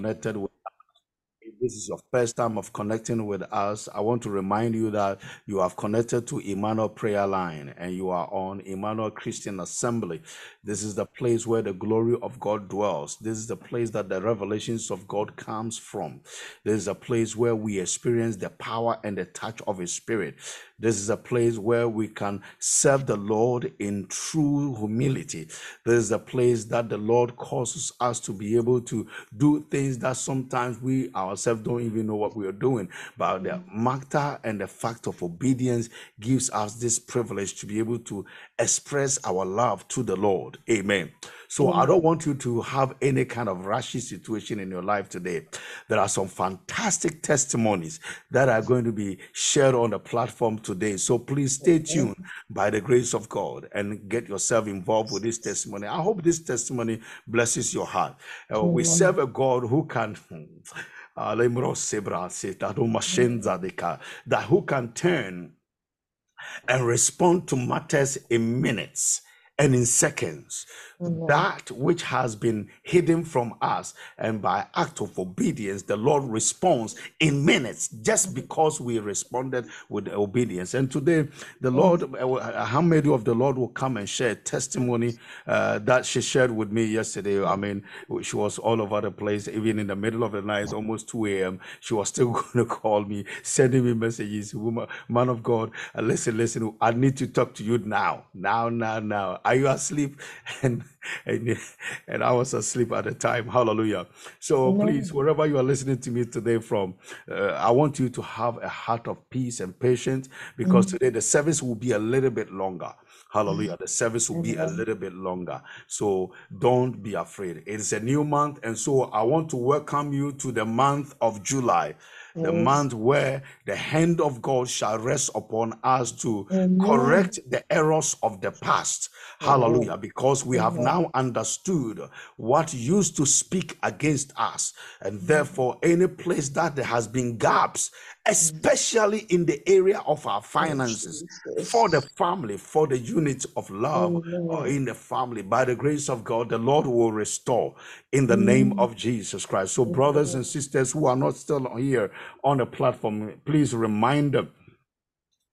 connected this is your first time of connecting with us, I want to remind you that you have connected to Emmanuel Prayer Line and you are on Emmanuel Christian Assembly. This is the place where the glory of God dwells. This is the place that the revelations of God comes from. This is a place where we experience the power and the touch of His Spirit. This is a place where we can serve the Lord in true humility. This is a place that the Lord causes us to be able to do things that sometimes we ourselves don't even know what we are doing. But the matter and the fact of obedience gives us this privilege to be able to express our love to the Lord. Amen. So I don't want you to have any kind of rashy situation in your life today. There are some fantastic testimonies that are going to be shared on the platform today. So please stay tuned by the grace of God and get yourself involved with this testimony. I hope this testimony blesses your heart. Uh, we serve a God who can. Uh, that who can turn and respond to matters in minutes and in seconds. Amen. That which has been hidden from us, and by act of obedience, the Lord responds in minutes just because we responded with obedience. And today, the Lord, uh, how many of the Lord will come and share testimony uh, that she shared with me yesterday? I mean, she was all over the place, even in the middle of the night, almost 2 a.m. She was still going to call me, sending me messages. Woman, man of God, uh, listen, listen, I need to talk to you now, now, now, now. Are you asleep? And and, and I was asleep at the time. Hallelujah. So please, wherever you are listening to me today from, uh, I want you to have a heart of peace and patience because Mm. today the service will be a little bit longer. Hallelujah. The service will be a little bit longer. So don't be afraid. It is a new month. And so I want to welcome you to the month of July, the month where the hand of God shall rest upon us to Amen. correct the errors of the past. Amen. Hallelujah. Because we have Amen. now understood what used to speak against us. And therefore, any place that there has been gaps. Especially in the area of our Oh, finances, for the family, for the unit of love or in the family, by the grace of God, the Lord will restore in the name Mm. of Jesus Christ. So, brothers and sisters who are not still here on the platform, please remind them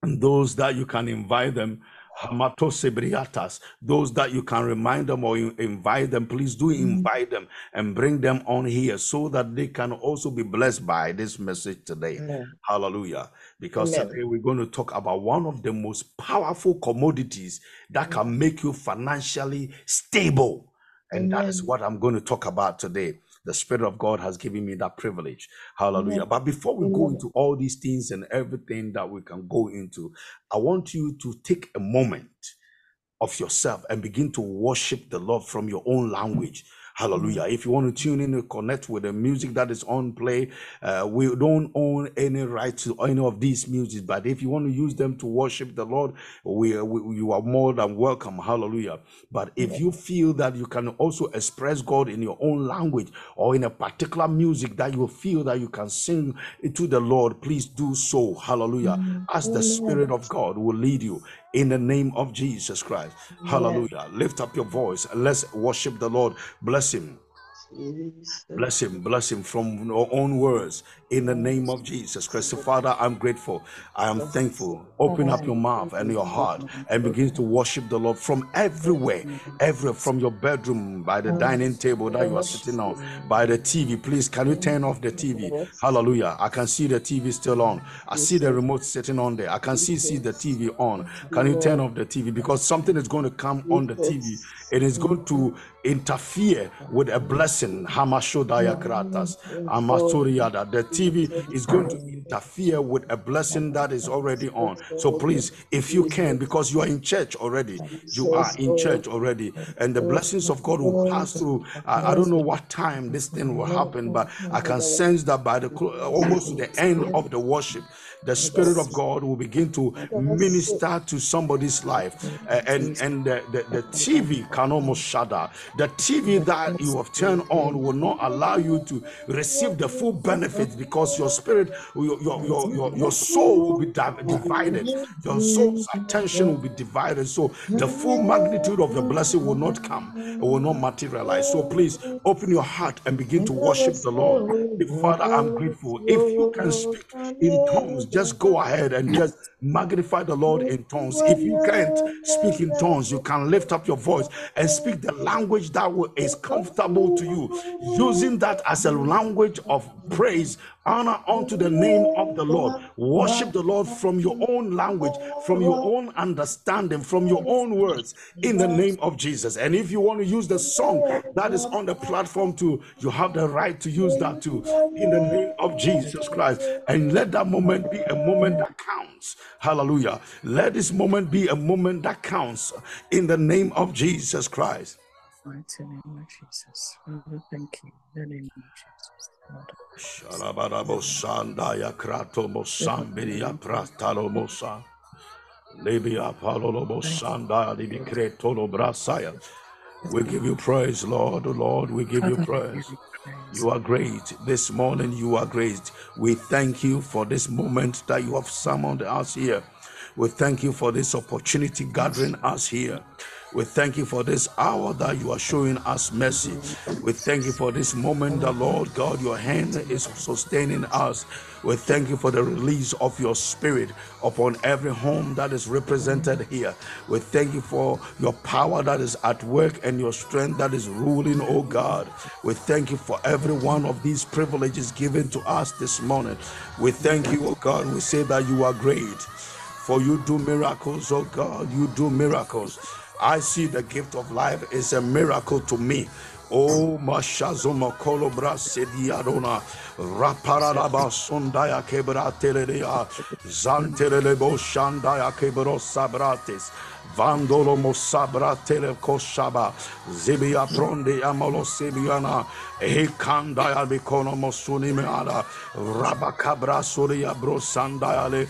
and those that you can invite them Hamatosebriatas, those that you can remind them or you invite them, please do Mm. invite them and bring them on here so that they can also be blessed by this message today. Amen. Hallelujah. Because Amen. today we're going to talk about one of the most powerful commodities that Mm. can make you financially stable. And that is what I'm going to talk about today. The Spirit of God has given me that privilege. Hallelujah. Amen. But before we go into all these things and everything that we can go into, I want you to take a moment of yourself and begin to worship the Lord from your own language. Hallelujah. Mm. If you want to tune in and connect with the music that is on play, uh, we don't own any right to any of these music, but if you want to use them to worship the Lord, we, we you are more than welcome. Hallelujah. But if you feel that you can also express God in your own language or in a particular music that you feel that you can sing to the Lord, please do so. Hallelujah. Mm. As the Spirit of God will lead you in the name of Jesus Christ. Amen. Hallelujah. Lift up your voice and let's worship the Lord. Bless him. Bless him, bless him from our own words in the name of Jesus Christ. So, Father, I'm grateful. I am thankful. Open up your mouth and your heart and begin to worship the Lord from everywhere, every from your bedroom, by the dining table that you are sitting on, by the TV. Please, can you turn off the TV? Hallelujah. I can see the TV still on. I see the remote sitting on there. I can see see the TV on. Can you turn off the TV? Because something is going to come on the TV. It is going to interfere with a blessing. Hamashodaya. Amastoriada. The TV is going to interfere with a blessing that is already on. So please, if you can, because you are in church already, you are in church already, and the blessings of God will pass through. I, I don't know what time this thing will happen, but I can sense that by the almost the end of the worship, the Spirit of God will begin to minister to somebody's life, and and the, the, the TV can almost shudder. The TV that you have turned on will not allow you to receive the full benefits because your spirit, your your, your, your, your, your soul will be divided. Your soul's attention will be divided. So the full magnitude of the blessing will not come. It will not materialize. So please open your heart and begin to worship the Lord. Father, I'm grateful. If you can speak in tongues, just go ahead and just magnify the Lord in tongues. If you can't speak in tongues, you can lift up your voice and speak the language that is comfortable to you, using that as a language of praise honor unto the name of the Lord. Worship the Lord from your own language, from your own understanding, from your own words in the name of Jesus. And if you want to use the song that is on the platform too, you have the right to use that too in the name of Jesus Christ. And let that moment be a moment that counts. Hallelujah. Let this moment be a moment that counts in the name of Jesus Christ. Mighty name of Jesus. Father, thank you. In the name of Jesus. Shalabarabo Sandaya Krato Mosambiria Pratalo Mosa. Libia Palolobo Sandaya Libicretolo Brasaya. We give you praise, Lord. Oh Lord, we give you praise. You are great. This morning, you are great. We thank you for this moment that you have summoned us here. We thank you for this opportunity gathering us here. We thank you for this hour that you are showing us mercy. We thank you for this moment, the Lord God, your hand is sustaining us. We thank you for the release of your spirit upon every home that is represented here. We thank you for your power that is at work and your strength that is ruling, oh God. We thank you for every one of these privileges given to us this morning. We thank you, oh God. We say that you are great. For you do miracles, oh God. You do miracles. I see the gift of life is a miracle to me. Oh, Mashazoma Kolobra Sediadona, Raparaba Sundaya Kebra Telea, Zantelebo Shandaya Kebro Sabratis, Vandolo Mosabra Telekoshaba, Zibia Pronde Amolo Sibiana, Ekandaya Bikono Mosuni Meada, Rabakabra Suria Brosandayale,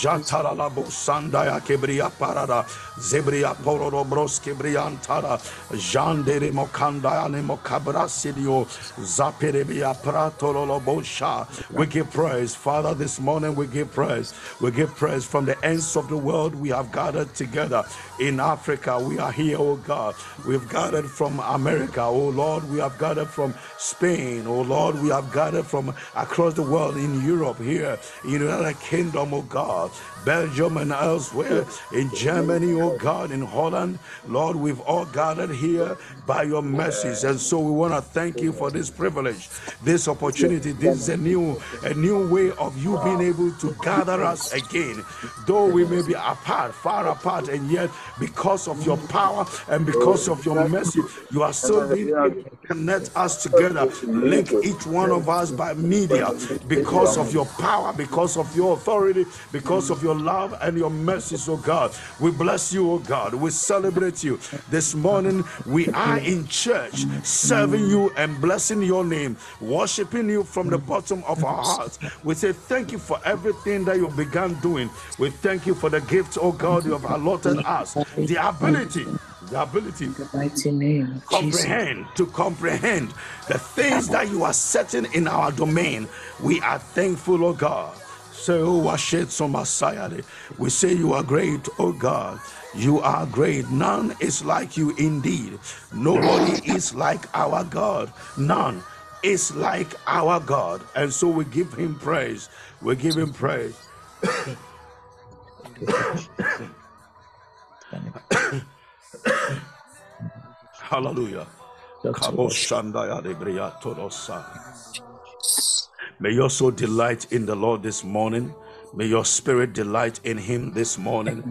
Jantarala Bosandaya Kebria Parada, Zebria Pororo Bros Kebriantara, Jandere Mokandaya Mokabra Sidio, Zapirebia Pratolo Bosha. We give praise, Father, this morning we give praise. We give praise from the ends of the world. We have gathered together in Africa. We are here, oh God. We've gathered from America, oh Lord. We have gathered from Spain, oh Lord. We have gathered from across the world in Europe, here in the United Kingdom, oh God. Belgium and elsewhere, in Germany, oh God, in Holland. Lord, we've all gathered here by your mercies. And so we want to thank you for this privilege, this opportunity. This is a new, a new way of you being able to gather us again. Though we may be apart, far apart, and yet because of your power and because of your mercy, you are still being able to connect us together, link each one of us by media because of your power, because of your authority, because of your your love and your mercies, oh God. We bless you, oh God. We celebrate you. This morning, we are in church, serving you and blessing your name, worshiping you from the bottom of our hearts. We say thank you for everything that you began doing. We thank you for the gift, oh God, you have allotted us, the ability the ability name comprehend Jesus. to comprehend the things that you are setting in our domain. We are thankful, oh God. Say, oh, we say you are great, oh God. You are great. None is like you indeed. Nobody is like our God. None is like our God. And so we give him praise. We give him praise. Hallelujah. May your soul delight in the Lord this morning. May your spirit delight in him this morning.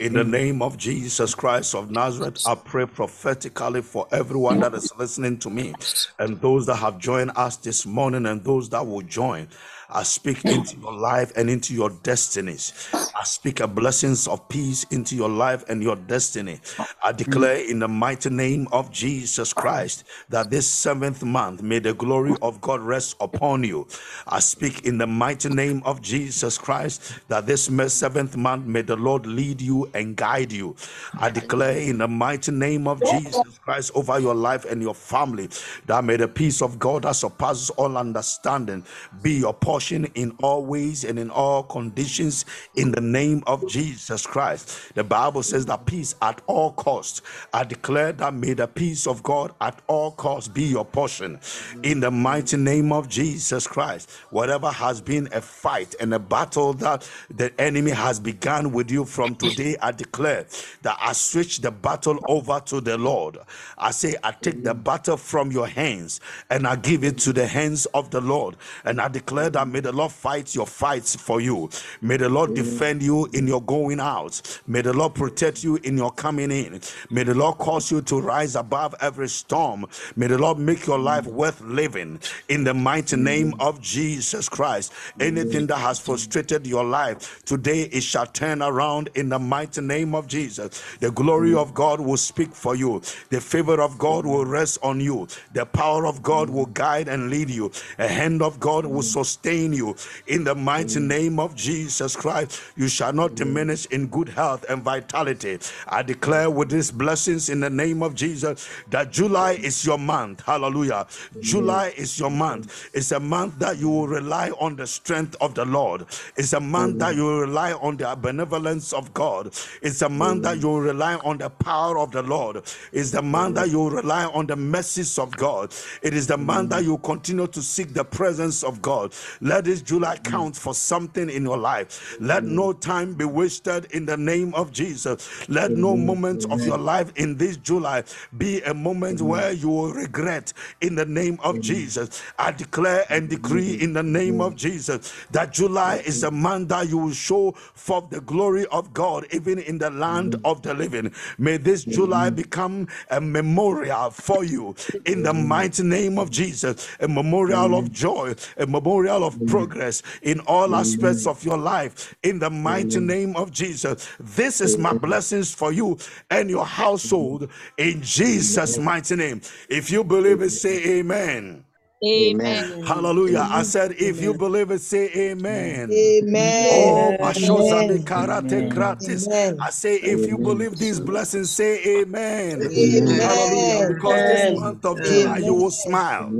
In the name of Jesus Christ of Nazareth, I pray prophetically for everyone that is listening to me and those that have joined us this morning and those that will join. I speak into your life and into your destinies. I speak a blessings of peace into your life and your destiny. I declare in the mighty name of Jesus Christ that this seventh month may the glory of God rest upon you. I speak in the mighty name of Jesus Christ that this seventh month may the Lord lead you and guide you. I declare in the mighty name of Jesus Christ over your life and your family that may the peace of God that surpasses all understanding be your in all ways and in all conditions in the name of Jesus Christ. The Bible says that peace at all costs. I declare that may the peace of God at all costs be your portion in the mighty name of Jesus Christ. Whatever has been a fight and a battle that the enemy has begun with you from today, I declare that I switch the battle over to the Lord. I say, I take the battle from your hands and I give it to the hands of the Lord. And I declare that may the Lord fight your fights for you. May the Lord defend you in your going out. May the Lord protect you in your coming in. May the Lord cause you to rise above every storm. May the Lord make your life worth living in the mighty name of Jesus Christ. Anything that has frustrated your life, today it shall turn around in the mighty name of Jesus. The glory of God will speak for you. The favor of God will rest on you. The power of God will guide and lead you. A hand of God will sustain you in the mighty name of Jesus Christ. You shall not diminish in good health and vitality. I declare with these blessings in the name of Jesus that July is your month. Hallelujah. July is your month. It's a month that you will rely on the strength of the Lord. It's a month that you will rely on the benevolence of God. It's a month that you will rely on the power of the Lord. It's the month that you will rely on the mercies of God. It is the month that you continue to seek the presence of God. Let this July count for something in your life. Let no time be wasted in the name of Jesus. Let no moment of your life in this July be a moment where you will regret in the name of Jesus. I declare and decree in the name of Jesus that July is a month that you will show forth the glory of God even in the land of the living. May this July become a memorial for you in the mighty name of Jesus, a memorial of joy, a memorial of progress in all aspects of your life. In the mighty name of Jesus. This is my blessings for you and your household in Jesus' mighty name. If you believe it, say amen. Amen. Hallelujah. I said, if you believe it, say amen. Amen. Oh, Bashoza Amen. Karate gratis. Amen. I say, if you believe these blessings, say amen. Amen. Hallelujah. Because this month of July, you will smile.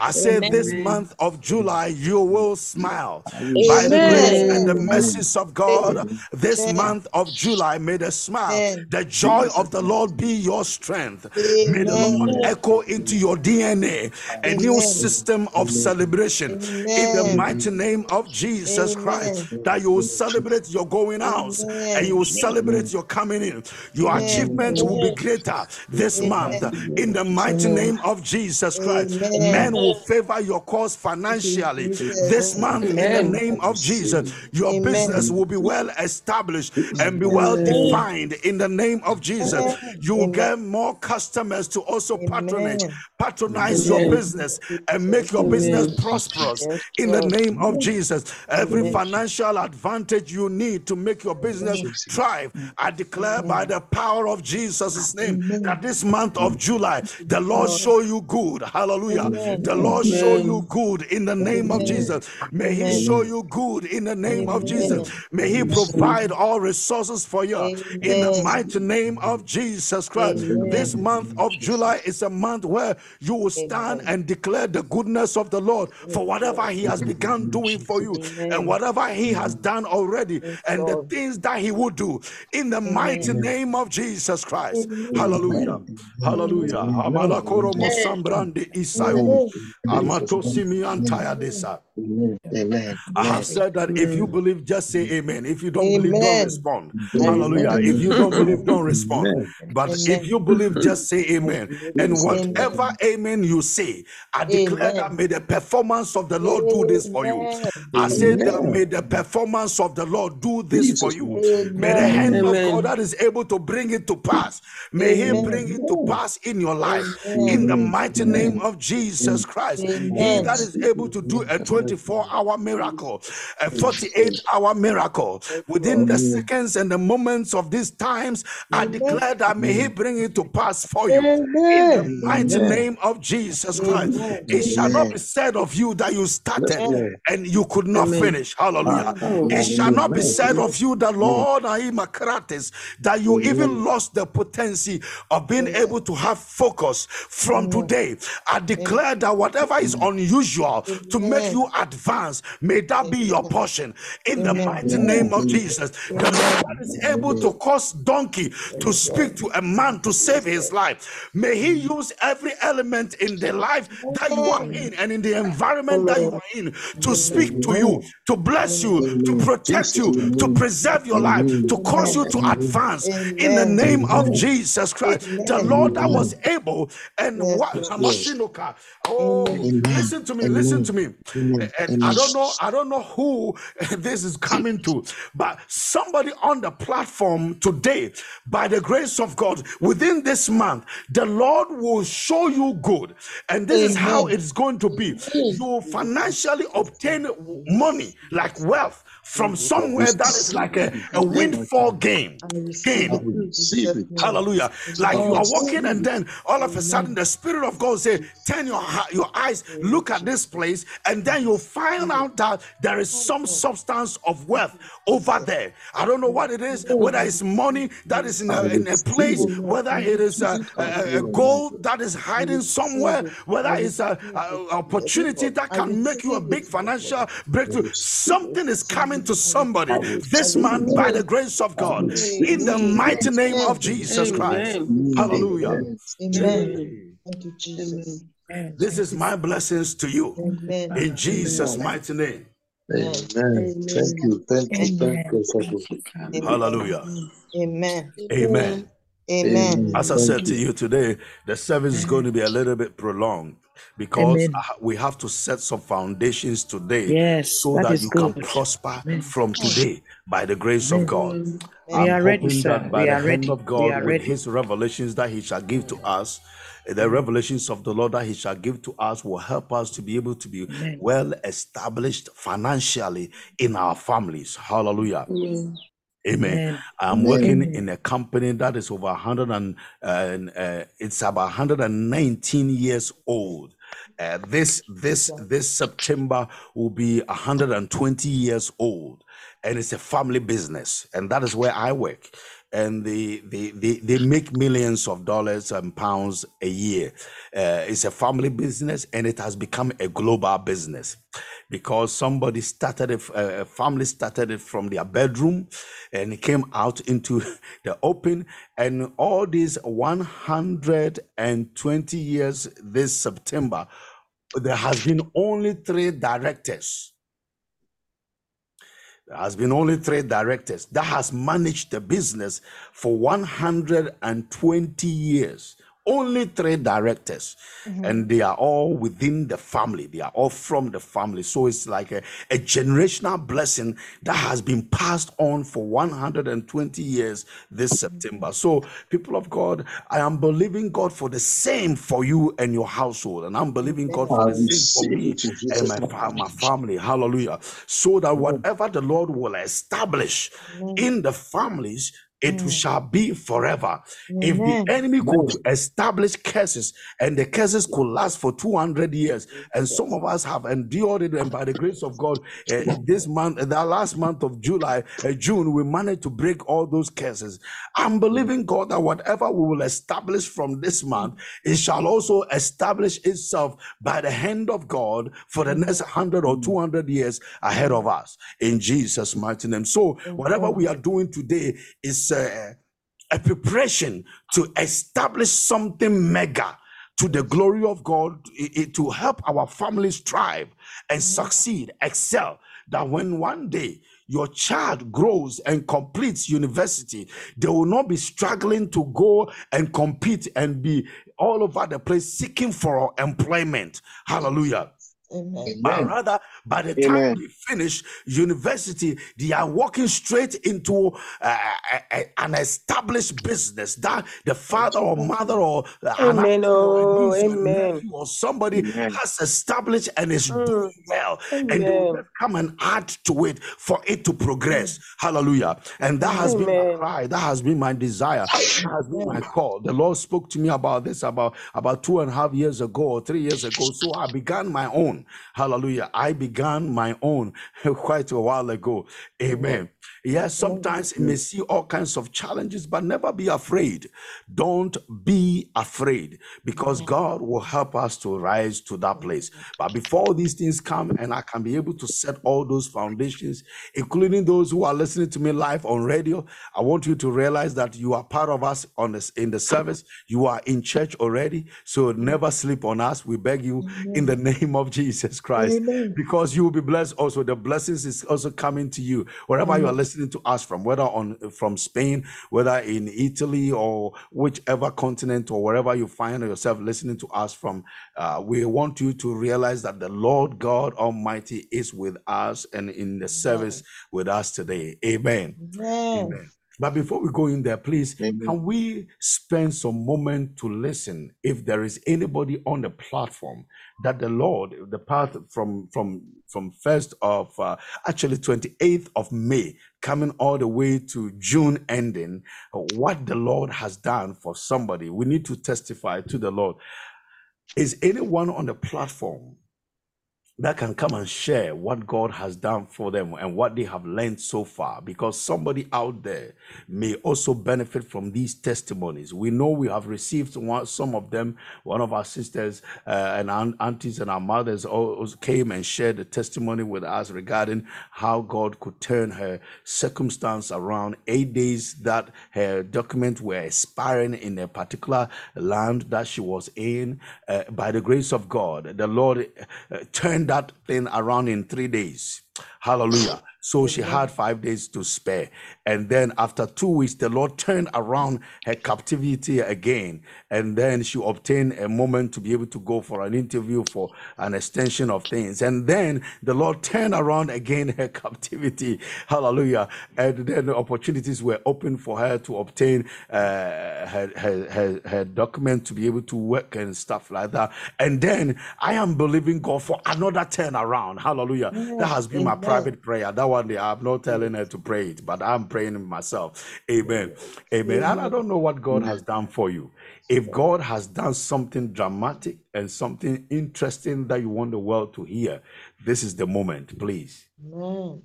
I say, Amen. this month of July, you will smile. Amen. By the grace and the Amen. mercies of God, this Amen. month of July, may the smile, Amen. the joy of the Lord be your strength. May the Lord Amen. echo into your DNA And new Amen. System of celebration in the mighty name of Jesus Christ. That you will celebrate your going out and you will celebrate your coming in. Your Amen. achievements will be greater this month in the mighty Amen. name of Jesus Christ. Amen. Men will favor your cause Thank you, financially this Jesus. month in the name of Jesus. Your business will be well established and be well defined in the name of Jesus. You will get more customers to also patronage, Amen. patronize your business and make your business prosperous in the name of Jesus. Every financial advantage you need to make your business thrive, I declare by the power of Jesus' name that this month of July, the Lord. show you good. Hallelujah. The Lord show you good in the name of Jesus. May He show you good in the name of Jesus. May He provide all resources for you in the mighty name of Jesus Christ. This month of July is a month where you will stand Amen. and declare the goodness of the Lord for whatever He has begun doing for you and whatever He has done already and the things that He will do in the mighty name of Jesus Christ. Hallelujah. Hallelujah. Amalakoro Amen. mosambrande isayo. Amen. Amatosimi antaya desa. Amen. I have said that if you believe, just say amen. If you don't believe, don't respond. I Hallelujah. If you don't believe, don't respond. But if you believe, just say amen. And it. Amen. whatever amen you say, I declare that may the performance of the Lord do this for you. I say that may the performance of the Lord do this for you. May the Amen. hand of God that is able to bring it to pass, may He bring it to pass in your life. In the mighty name of Jesus Christ, He that is able to do a 24 hour miracle, a 48 hour miracle. Within the seconds and the moments of these times, I declare that may He bring it to pass for you. In the mighty name of Jesus Christ. It shall not be said of you that you started and you could not finish. Hallelujah. It shall not be said of you, the Lord Kratis, that you even lost the potency of being able to have focus from today. I declare that whatever is unusual to make you advance, may that be your portion. In the mighty name of Jesus. The Lord that is able to cause donkey to speak to a man to save his life. May he use every element in the life that you are in and in the environment that you are in to speak to you, to bless you, to protect you, to preserve your life, to cause you to advance. In the name of Jesus Christ. The Lord that was able and what. Oh, listen to me, listen to me. And I don't know, I don't know who eh, this is coming to, but somebody on the platform today, by the grace of God, within this month, the Lord will show you good. And this is how it's going to be. You financially obtain money like wealth from somewhere that is like a, a windfall game. Game. Hallelujah. Like you are walking and then all of a sudden the Spirit of God say, turn your, your eyes, look at this place, and then you'll find out that there is some substance of wealth over there. I don't know what it is, whether it's money that is in a, in a place, whether it is a, a, a gold that is hiding somewhere, whether it's an opportunity that can make you a big financial breakthrough. Something is coming to somebody this month by the grace of God in the mighty name of Jesus Christ. Hallelujah. Amen. Thank you, Jesus. This is my blessings to you Amen. in Jesus' mighty name. Amen. Amen. Thank you. Thank you. Thank you. Thank you. Hallelujah. Amen. Amen. Amen. As I Thank said to you today, the service is going to be a little bit prolonged because Amen. we have to set some foundations today Yes, so that that is you good. can prosper from today by the grace of God. We I'm are ready, hoping sir. that by We the are hand ready. of We God, are with ready. His revelations that He shall give to us, eh, the revelations of the Lord that He shall give to us will help us to be able to be Amen. well established financially in our families. Hallelujah. Amen. Amen. I'm working Amen. in a company that is over 100 and, uh, uh, it's about 119 years old. Uh, this this this September will be 120 years old, and it's a family business, and that is where I work. And they they they, they make millions of dollars and pounds a year. Uh, it's a family business, and it has become a global business because somebody started uh, a family started it from their bedroom and it came out into the open and all these 120 years this september there has been only three directors there has been only three directors that has managed the business for 120 years only three directors. Mm-hmm. And they are all within the family. They are all from the family. So it's like a, a generational blessing that has been passed on for 120 years this mm-hmm. september. So people of god i am believing god for the same for you and your household. And i'm believing god for the same for me and Jesus' my, my family. Hallelujah. So that whatever the lord will establish in the families it shall be forever. If the enemy Amen. could establish curses and the curses could last for 200 years, and some of us have endured it, and by the grace of God, uh, this month, uh, the last month of July, uh, June, we managed to break all those curses. I'm believing God that whatever we will establish from this month, it shall also establish itself by the hand of God for the next 100 or 200 years ahead of us in Jesus' mighty name. So, whatever we are doing today is uh, a preparation to establish something mega to the glory of God i- i- to help our families thrive and succeed, excel. That when one day your child grows and completes university, they will not be struggling to go and compete and be all over the place seeking for employment. Hallelujah. Amen. but rather by the time Amen. they finish university they are walking straight into uh, a- a- an established business that the father or mother or uh, Amen. or Oh, amen. or somebody Amen. has established and is Mm, doing well and they will amen. just come and add to it for it to progress hallelujah and that has been my Amen. cry that has been my desire that has been my call the lord spoke to me about this about about two and a half years ago or three years ago so i began my own hallelujah. I began my own quite a while ago. Amen. Yes sometimes you may see all kinds of challenges but never be afraid. Don't be afraid because god will help us to rise to that place. But before these things come and i can be able to set all those foundations including those who are listening to me live on radio i want you to realize that you are part of us on this in the service. You are in church already so never sleep on us. We beg you in the name of jesus christ. Amen. because you will be blessed also. The blessings is also coming to you. Wherever you are listening to us from whether on from spain whether in italy or whichever continent or wherever you find yourself listening to us from uh, we want you to realize that the lord god almighty is with us and in the service with us today. Amen. Amen. But before we go in there, please, Amen. can we spend some moment to listen if there is anybody on the platform that the Lord, the path from from from first of uh, actually 28th of May coming all the way to June ending, what the Lord has done for somebody. We need to testify to the Lord. Is anyone on the platform that can come and share what God has done for them and what they have learned so far because somebody out there may also benefit from these testimonies. We know we have received one, some of them. One of our sisters uh, and aunt, aunties and our mothers came and shared the testimony with us regarding how God could turn her circumstance around. Eight days that her documents were expiring in a particular land that she was in, uh, by the grace of God, the Lord uh, turned that thing around in three days. Hallelujah. So she had five days to spare. And then after two weeks, the Lord turned around her captivity again. And then she obtained a moment to be able to go for an interview for an extension of things. And then the Lord turned around again her captivity. Hallelujah. And then the opportunities were open for her to obtain uh, her, her, her, her document to be able to work and stuff like that. And then I am believing God for another turnaround. Hallelujah. That has been my private prayer. That one day I'm not telling her to pray it, but I'm praying myself. Amen. Amen. And I don't know what God mm. has done for you. If God has done something dramatic and something interesting that you want the world to hear, this is the moment, please. Amen.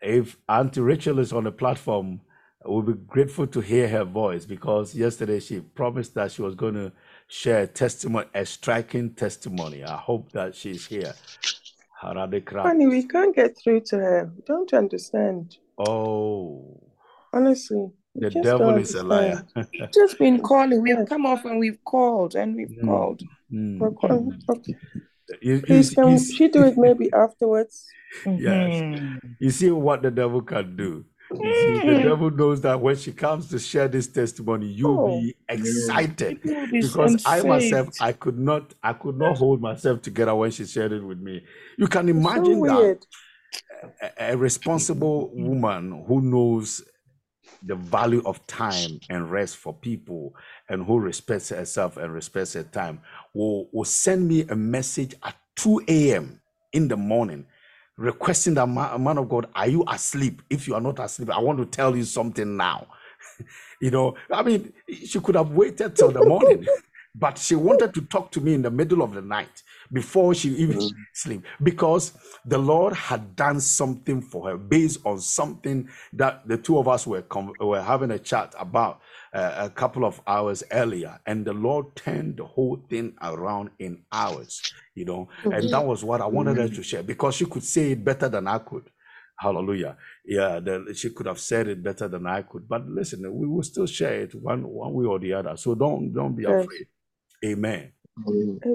If Auntie Rachel is on the platform, we'll be grateful to hear her voice because yesterday she promised that she was going to share testimony, a striking testimony. I hope that she's here. Haradekra. Honey, we can't get through to her. Don't understand. Oh, Honestly, the devil is a liar. just been calling. We've come off and we've called and we've Mm, called. mm, We're calling. Okay. You, you, Please, can you, she do it maybe afterwards? yes. Mhm. You see what the devil can do. The devil knows that when she comes to share this testimony, you'll Oh, be excited. be Because I myself. I could not, I could not hold myself together when she shared it with me. You can It's so imagine that a, a responsible woman who knows the value of time and rest for people and who respects herself and respects her time will, will send me a message at 2 a.m. in the morning requesting that man, man of God, are you asleep? If you are not asleep, I want to tell you something now. you know, I mean, she could have waited till the morning, but she wanted to talk to me in the middle of the night before she even mm-hmm. sleep because the Lord had done something for her based on something that the two of us were com- were having a chat about uh, a couple of hours earlier, and the Lord turned the whole thing around in hours. You know, and that mm-hmm. was what I wanted her mm-hmm. to share because she could say it better than I could. Hallelujah. Yeah, the, she could have said it better than I could. But listen, we will still share it one one way or the other. So don't don't be afraid. Amen.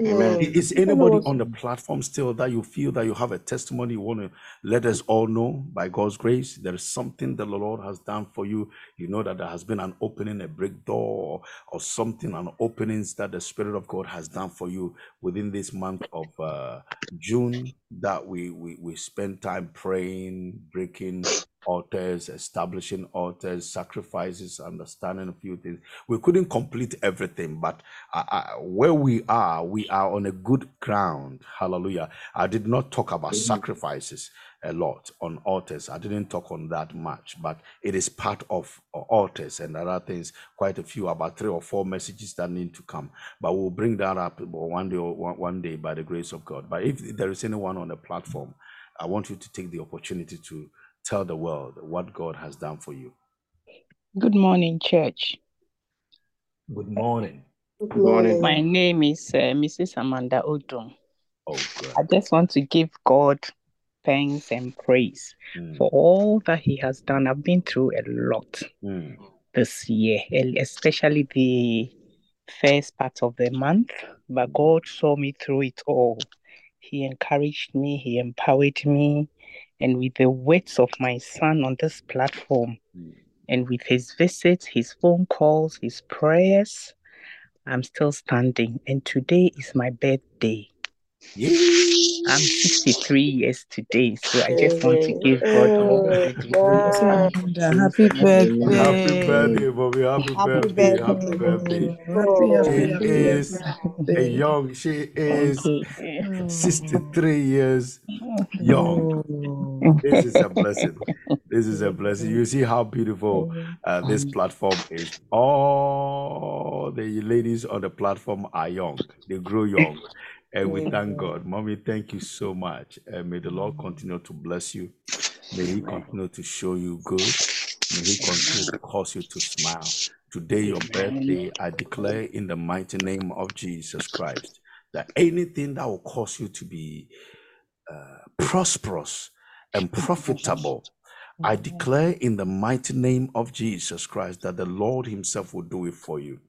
Amen. Is anybody on the platform still that you feel that you have a testimony you want to let us all know by God's grace? There is something that the Lord has done for you. You know that there has been an opening, a break door, or something, an openings that the Spirit of God has done for you within this month of uh, June. That we we we spend time praying, breaking altars, establishing altars, sacrifices, understanding a few things. We couldn't complete everything, but uh, uh, where we are, we are on a good ground. Hallelujah. I did not talk about sacrifices a lot on altars. I didn't talk on that much, but it is part of uh, altars and other things. Quite a few, about three or four messages that need to come. But we'll bring that up one day, one, one day by the grace of God. But if there is anyone on the platform, I want you to take the opportunity to tell the world what God has done for you. Good morning, church. Good morning. Good morning. My name is uh, Mrs. Amanda Odom. Oh, good. I just want to give God thanks and praise Mm, for all that He has done. I've been through a lot mm, this year, especially the first part of the month, but God saw me through it all. He encouraged me, He empowered me, and with the words of my son on this platform, and with his visits, his phone calls, his prayers, I'm still standing. And today is my birthday. Yay! I'm 63 years today, so I just want to give God all the glory. Amen. Happy Amen. Happy birthday. birthday, Bobby. Happy Happy birthday. birthday. Happy birthday. Happy, happy, She happy, is happy a young, she is Thank you. 63 years young. Oh, This is a blessing. This is a blessing. You see how beautiful uh, this platform is. All the ladies on the platform are young, they grow young. And we thank God. Mommy, thank you so much. And may the Lord continue to bless you. May He continue to show you good. May He continue to cause you to smile. Today, your birthday, I declare in the mighty name of Jesus Christ that anything that will cause you to be uh, prosperous and profitable, I declare in the mighty name of Jesus Christ that the Lord Himself will do it for you.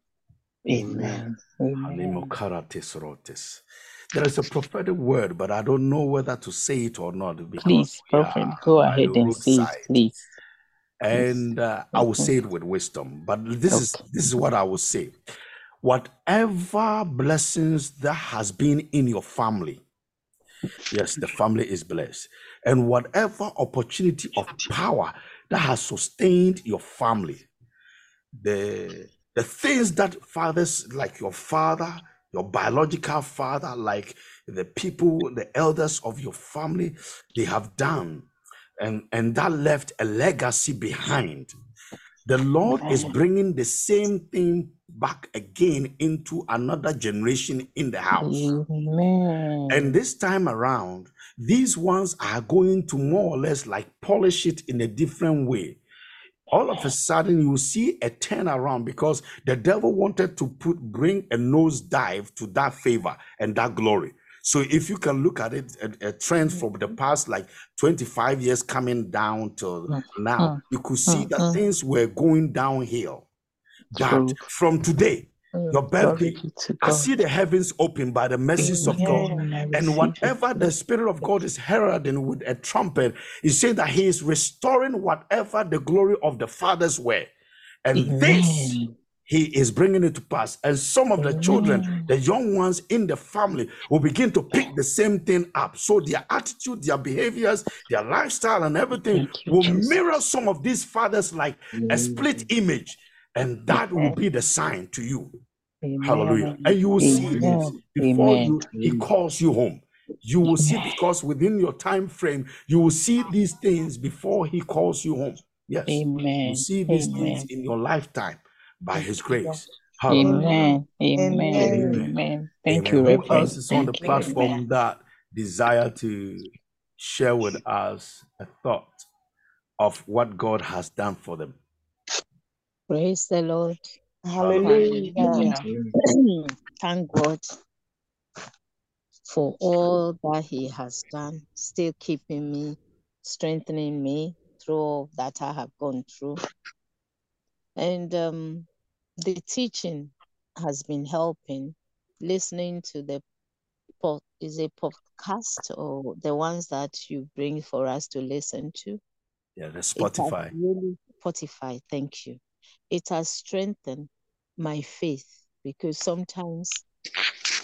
Amen. Amen. There is a prophetic word, but I don't know whether to say it or not because Please, Prophet, go ahead and say it, please. and uh, I will Okay. say it with wisdom. But this is this is what I will say: whatever blessings that has been in your family, yes, the family is blessed, and whatever opportunity of power that has sustained your family, the the things that fathers like your father, your biological father, like the people, the elders of your family, they have done, and and that left a legacy behind. The Lord is bringing the same thing back again into another generation in the house. Amen. And this time around, these ones are going to more or less like polish it in a different way. All of a sudden, you see a turnaround because the devil wanted to put bring a nosedive to that favor and that glory. So if you can look at it, a, a trend from the past like 25 years coming down to now, you could see that mhm. things were going downhill. That from today, Oh, your birthday, Glory be to I see the heavens open by the mercies of God. And whatever the Spirit of God is heralding with a trumpet, is saying that He is restoring whatever the glory of the fathers were. And this, He is bringing it to pass. And some of the children, the young ones in the family, will begin to pick the same thing up. So their attitude, their behaviors, their lifestyle, and everything you, will Jesus. mirror some of these fathers like a split image. And that will be the sign to you. Hallelujah. And you will see it before Amen. you he calls you home. You will see because within your time frame, you will see these things before he calls you home. Yes. Amen. You see these things in your lifetime by his grace. Hallelujah. Amen. Amen. Amen. Amen. Thank you, Amen. Who Reverend. else is on the Thank you. Platform that desire to share with us a thought of what God has done for them? Praise the Lord. Hallelujah. Hallelujah. Hallelujah. Thank God for all that He has done, still keeping me, strengthening me through all that I have gone through. And um, the teaching has been helping listening to the pod, is a podcast or the ones that you bring for us to listen to. Yeah, the Spotify. really Spotify, thank you. It has strengthened my faith because sometimes,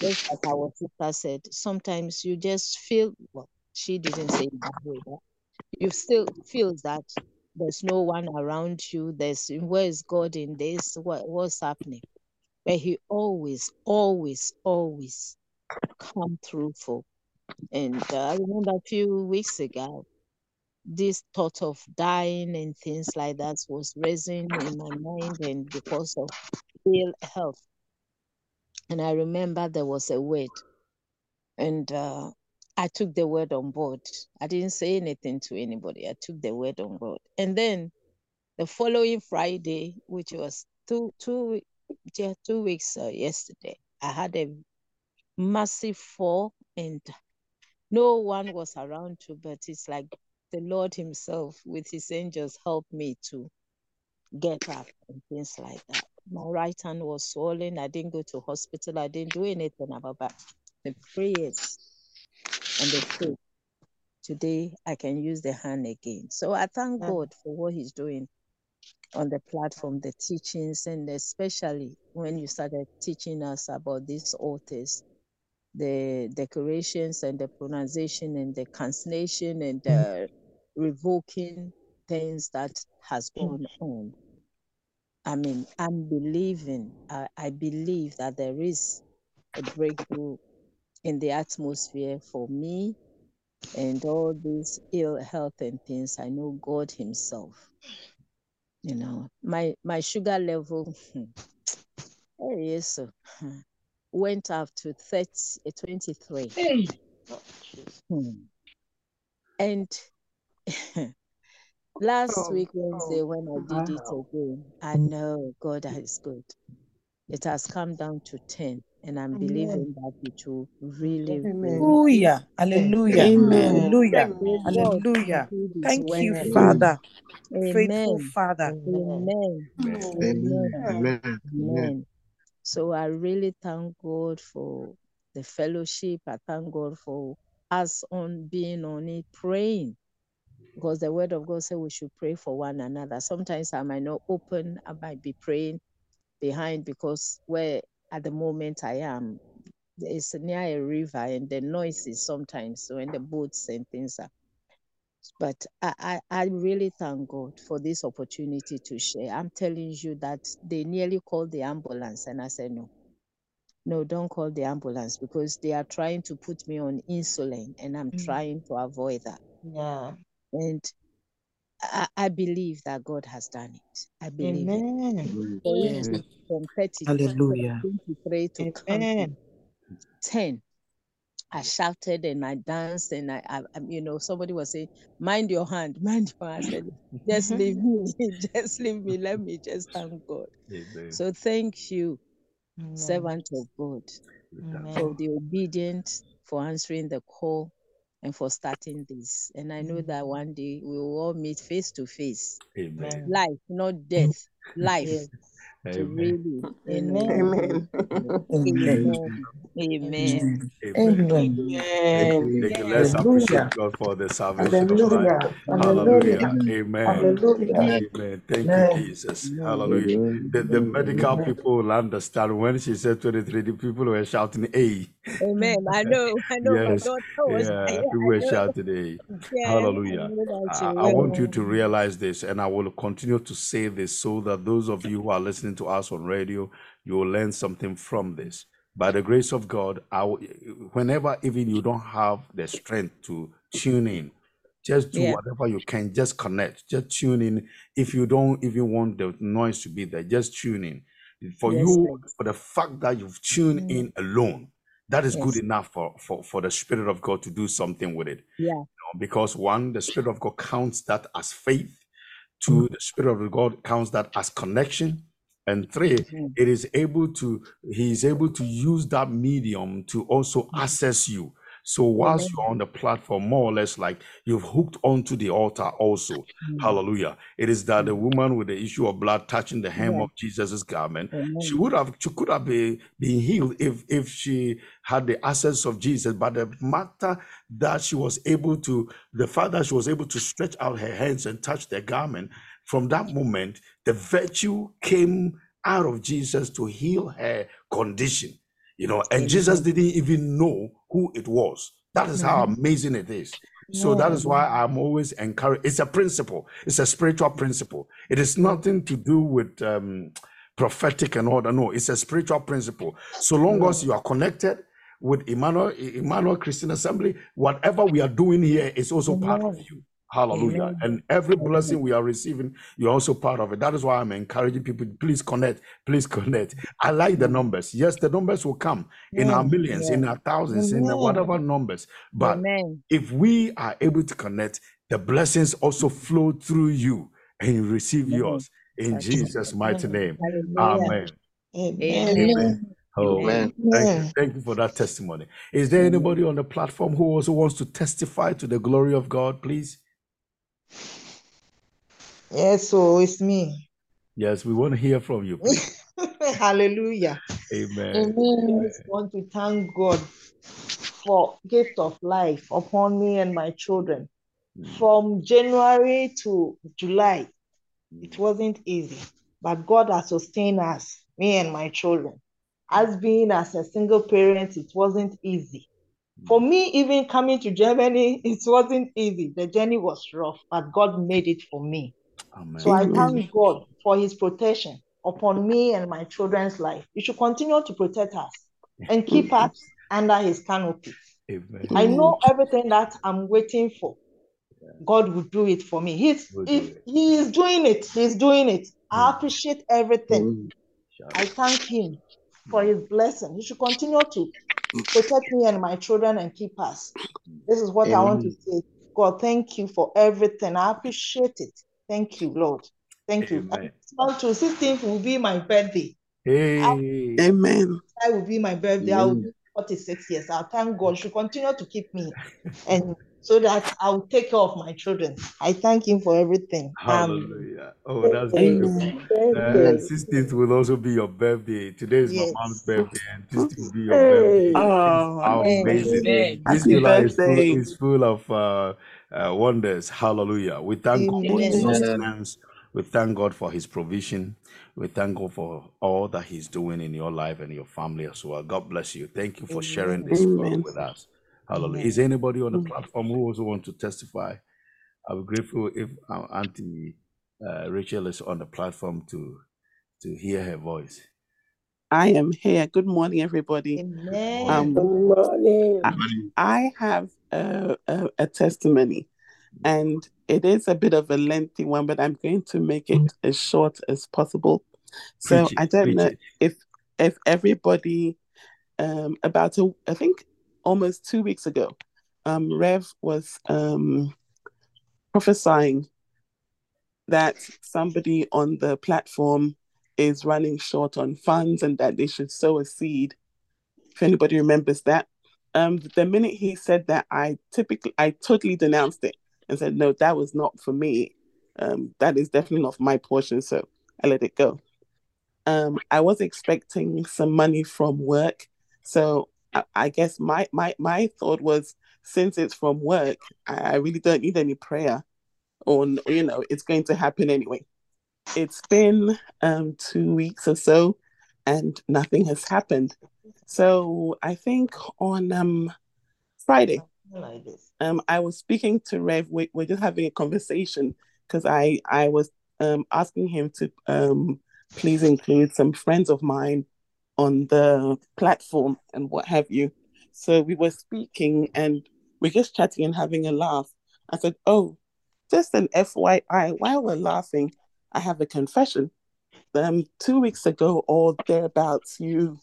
just like our sister said, sometimes you just feel well, she didn't say it that way, but you still feel that there's no one around you. There's where is God in this? What what's happening? But He always, always, always come through for. And uh, I remember a few weeks ago, this thought of dying and things like that was raising in my mind, and because of ill health. And I remember there was a word, and uh, I took the word on board. I didn't say anything to anybody. I took the word on board, and then the following Friday, which was two two yeah, two weeks uh, yesterday, I had a massive fall, and no one was around to, but it's like the Lord Himself with His angels helped me to get up and things like that. My right hand was swollen. I didn't go to hospital. I didn't do anything about that. The prayers and the faith. Today I can use the hand again. So I thank God for what He's doing on the platform, the teachings, and especially when you started teaching us about these altars, the decorations and the pronunciation and the cancellation and the mm. Revoking things that has gone on. I mean, I'm believing, I, I believe that there is a breakthrough in the atmosphere for me and all these ill health and things. I know God Himself. You know, my my sugar level, oh yes, went up to 30, uh, 23. Hey. Hmm. And last Oh, week, Wednesday, oh, when I did it again, I know God is good. It has come down to 10, and I'm believing that it will really, Hallelujah. Hallelujah. Hallelujah. Hallelujah. Thank you, Father. me. Faithful Amen. Father. Amen. Amen. Amen. Amen. Amen. Amen. Amen. So I really thank God for the fellowship. I thank God for us on being on it, praying. Because the word of God said we should pray for one another. Sometimes I might not open, I might be praying behind because where at the moment I am, it's near a river and the noise is sometimes when the boats and things are. But I, I, I really thank God for this opportunity to share. I'm telling you that they nearly called the ambulance, and I said, no, no, don't call the ambulance because they are trying to put me on insulin, and I'm Mm. trying to avoid that. Yeah. And I, I believe that God has done it. I believe it. Amen. It Yes. to from 30, Hallelujah. 23 to come to Amen. 10. I shouted and I danced and I, I, I- you know, somebody was saying, "Mind your hand, mind your." hand." I said, "Just leave me, just leave me. Let me just thank God." Amen. So thank you, Amen. servant of God, Amen. for the obedient, for answering the call, and for starting this. And I know that mm. one day we will all meet face to face, Amen. Amen. life, not death, life, Yes. to Amen. really, you Amen. Amen. Amen. Amen. Amen. Amen. Amen. Thank you. Let's appreciate God for the salvation. Hallelujah. Hallelujah. Amen. Amen. Thank you, Jesus. Hallelujah. The, the medical people will understand when she said 23, the people were shouting, Hey. Amen. I know, I know. Yes. Yeah. yeah, People were shouting, Hey. Yeah, I Hallelujah. I, I want you to realize this, and I will continue to say this so that those of you who are listening to us on radio, you will learn something from this. By the grace of God, I will, whenever even you don't have the strength to tune in, just do Yeah. whatever you can, just connect, just tune in. If you don't even want the noise to be there, just tune in. For Yes, you, for the fact that you've tuned Mm, in alone, that is good enough for, for, for the Spirit of God to do something with it Yeah. because one, the Spirit of God counts that as faith. Two, the Spirit of God counts that as connection. And three, Mhm. it is able to, he is able to use that medium to also access you. So whilst you're on the platform, more or less like you've hooked onto the altar also. Mm. Hallelujah. It is that the woman with the issue of blood touching the hem of Jesus' garment, she would have she could have been, been healed if if she had the access of Jesus. But the matter that she was able to, the fact that she was able to stretch out her hands and touch the garment, from that moment, the virtue came out of Jesus to heal her condition. You know, and Jesus didn't even know who it was. That is how amazing it is. So that is why I'm always encouraged. It's a principle. It's a spiritual principle. It is nothing to do with um, prophetic and all that. No, it's a spiritual principle. So long as you are connected with Emmanuel, Emmanuel Christian Assembly, whatever we are doing here is also part of you. Hallelujah. Amen. And every blessing we are receiving, you're also part of it. That is why I'm encouraging people, please connect, please connect. I like the numbers. Yes, the numbers will come in our Amen. millions, in our thousands, in whatever numbers. But Amen. if we are able to connect, the blessings also flow through you and you receive Amen. yours in That's Jesus' mighty name. Hallelujah. Amen. Amen. Amen. Oh, Amen. thank you. Thank you for that testimony. Is there anybody on the platform who also wants to testify to the glory of God, please? Yes, so it's me. Yes, we want to hear from you. Hallelujah. Amen. I Amen. just want to thank God for gift of life upon me and my children. From January to July, it wasn't easy, but God has sustained us, me and my children. As being as a single parent, it wasn't easy. For me, even coming to Germany, it wasn't easy. The journey was rough, but God made it for me. Amen. So I thank God for his protection upon me and my children's life. He should continue to protect us and keep us under his canopy. Amen. I know everything that I'm waiting for. God will do it for me. He's Will if it. he is doing it, he's doing it. I Mm. appreciate everything. I thank him for his blessing. He should continue to protect me and my children and keep us. This is what I want to say. God, thank you for everything. I appreciate it. Thank you, Lord. Thank you. Amen. And to 16th will be my birthday. Hey. Amen. That will be my birthday. I will be 46 years. I'll thank God. She continue to keep me and so that I'll take care of my children. I thank him for everything. Amen. Hallelujah. Oh, that's beautiful. Amen. Uh, 16th will also be your birthday. Today is my mom's birthday, and 16th will be your birthday. Oh, How amazing. Amen. This happy July is full, is full of uh, uh, wonders. Hallelujah. We thank God for His Amen. Amen. sustenance. We thank God for His provision. We thank God for all that He's doing in your life and your family as well. God bless you. Thank you for sharing this Amen. with us. Hallelujah. Amen. Is anybody on the platform who also want to testify? I'll be grateful if our Auntie uh, Rachel is on the platform to to hear her voice. I am here. Good morning, everybody. Amen. Um, Good morning. I, I have a, a, a testimony, and it is a bit of a lengthy one, but I'm going to make it as short as possible. So Preach it, I don't preach know it. if if everybody um, about a, I think almost two weeks ago, um, Rev was um, prophesying that somebody on the platform is running short on funds and that they should sow a seed. If anybody remembers that, um, the minute he said that, I typically, I totally denounced it and said, no, that was not for me. Um, that is definitely not my portion. So I let it go. Um, I was expecting some money from work. So I, guess my, my, my thought was, since it's from work, I, really don't need any prayer or, you know, it's going to happen anyway. It's been um, two weeks or so and nothing has happened. So I think on um, Friday, um, I was speaking to Rev. We, we're just having a conversation because I I was um, asking him to um, please include some friends of mine on the platform and what have you. So we were speaking and we're just chatting and having a laugh. I said, "Oh, just an FYI, while we're laughing, I have a confession. Um, two weeks ago or thereabouts, you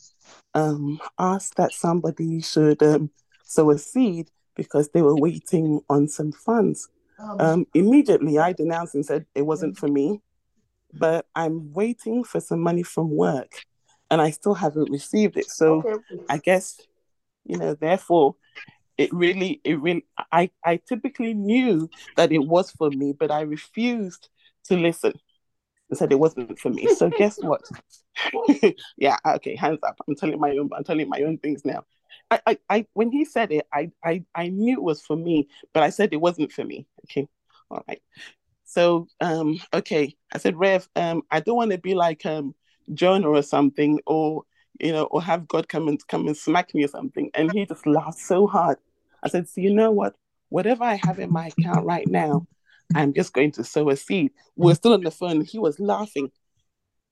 um asked that somebody should um sow a seed because they were waiting on some funds. Um, Um, immediately I denounced and said it wasn't for me, but I'm waiting for some money from work and I still haven't received it. So okay. I guess, you know, therefore, it really, it really, I, I typically knew that it was for me, but I refused to listen and said it wasn't for me. So guess what? yeah, okay, hands up. I'm telling my own, I'm telling my own things now. I, I, I, when he said it, I, I, I knew it was for me, but I said it wasn't for me. Okay, all right. So, um, okay, I said, Rev, um, I don't want to be like um Jonah or something, or you know, or have God come and come and smack me or something. And he just laughed so hard. I said, so you know what? Whatever I have in my account right now, I'm just going to sow a seed. We are still on the phone. He was laughing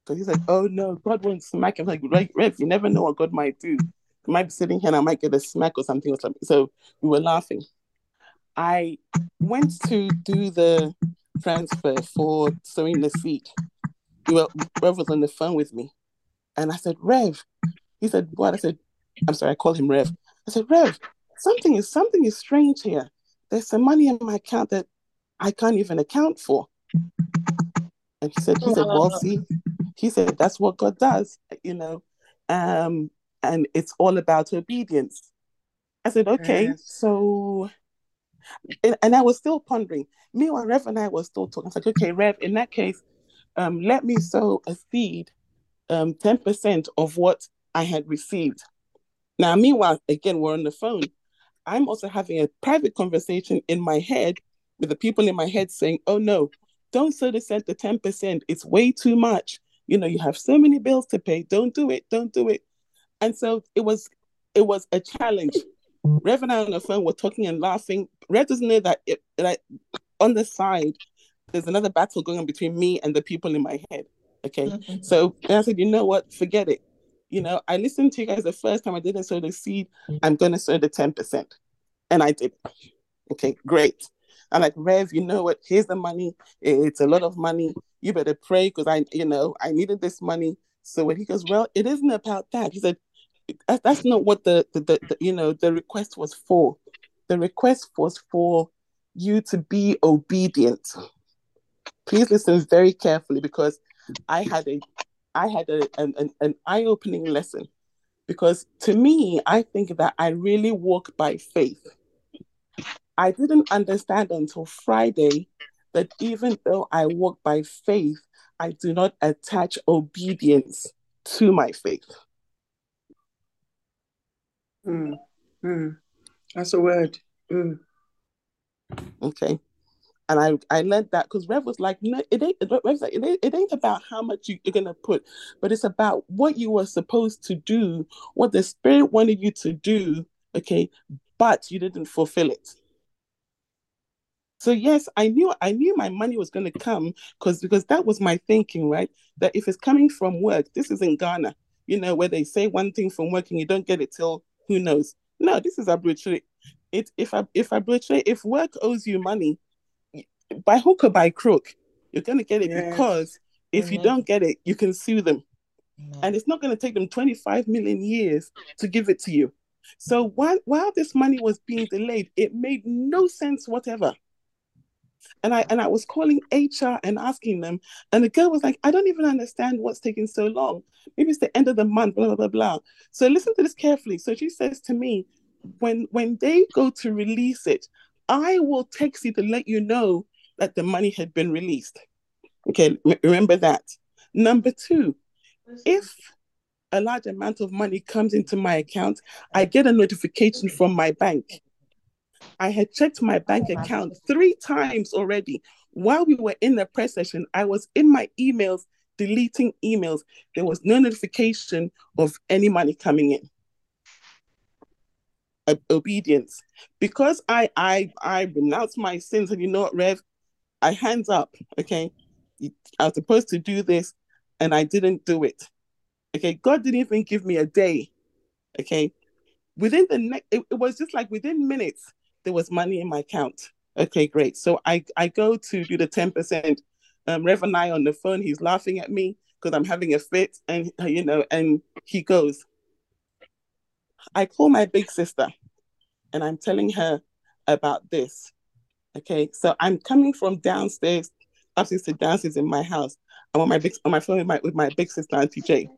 because he's like, oh no, God won't smack him. I'm like, right, Rev, you never know what God might do. Might be sitting here and I might get a smack or something or something. So we were laughing. I went to do the transfer for sowing the seed. Rev was on the phone with me. And I said, Rev. He said, What? I said, I'm sorry, I called him Rev. I said, Rev, something is something is strange here. There's some money in my account that I can't even account for. And he said, he said, well, see, he said, that's what God does, you know, um, and it's all about obedience. I said, okay, yes. so, and, and, I was still pondering. Meanwhile, Rev and I were still talking. I was like, okay, Rev, in that case, um, let me sow a seed, um, 10% of what I had received. Now, meanwhile, again, we're on the phone. I'm also having a private conversation in my head with the people in my head saying, oh no, don't sow the cent the 10%. It's way too much. You know, you have so many bills to pay. Don't do it. Don't do it. And so it was it was a challenge. Rev and I on the phone were talking and laughing. Rev doesn't know that it, that on the side, there's another battle going on between me and the people in my head. Okay. Mm-hmm. So I said, you know what? Forget it. You know, I listened to you guys the first time I didn't sow the seed. I'm going to sow the 10%. And I did. Okay, great. I'm like, Rev, you know what? Here's the money. It's a lot of money. You better pray because I, you know, I needed this money. So when he goes, well, it isn't about that. He said, that's not what the, the, the, the you know, the request was for. The request was for you to be obedient. Please listen very carefully because I had a, I had a, an, an eye-opening lesson. Because to me, I think that I really walk by faith I didn't understand until Friday that even though I walk by faith, I do not attach obedience to my faith. Mm, mm. That's a word. Mm. Okay. And I, I learned that because Rev was like, no, it ain't, Rev's like, it ain't, it ain't about how much you, you're going to put, but it's about what you were supposed to do, what the Spirit wanted you to do, okay, but you didn't fulfill it. So yes, I knew I knew my money was going to come because because that was my thinking, right? That if it's coming from work, this is in Ghana, you know, where they say one thing from work and you don't get it till who knows. No, this is arbitrary. It if I if arbitrary if work owes you money, by hook or by crook, you're going to get it yes. because if mm-hmm. you don't get it, you can sue them, mm-hmm. and it's not going to take them 25 million years to give it to you. So while while this money was being delayed, it made no sense whatever and I and I was calling HR and asking them, and the girl was like, I don't even understand what's taking so long. Maybe it's the end of the month, blah blah blah blah. So listen to this carefully. So she says to me, when when they go to release it, I will text you to let you know that the money had been released. Okay, remember that. Number two, if a large amount of money comes into my account, I get a notification from my bank I had checked my bank account three times already. While we were in the press session, I was in my emails deleting emails. There was no notification of any money coming in. obedience. Because I I I renounced my sins, and you know what, Rev? I hands up, okay? I was supposed to do this and I didn't do it. Okay, God didn't even give me a day. Okay. Within the next it, it was just like within minutes, there was money in my account. Okay, great. So I, I go to do the 10%. Um, Rev and I on the phone, he's laughing at me because I'm having a fit. And, you know, and he goes, I call my big sister and I'm telling her about this. Okay, so I'm coming from downstairs, upstairs to downstairs in my house. I'm on my big on my phone with my with my big sister, Auntie J.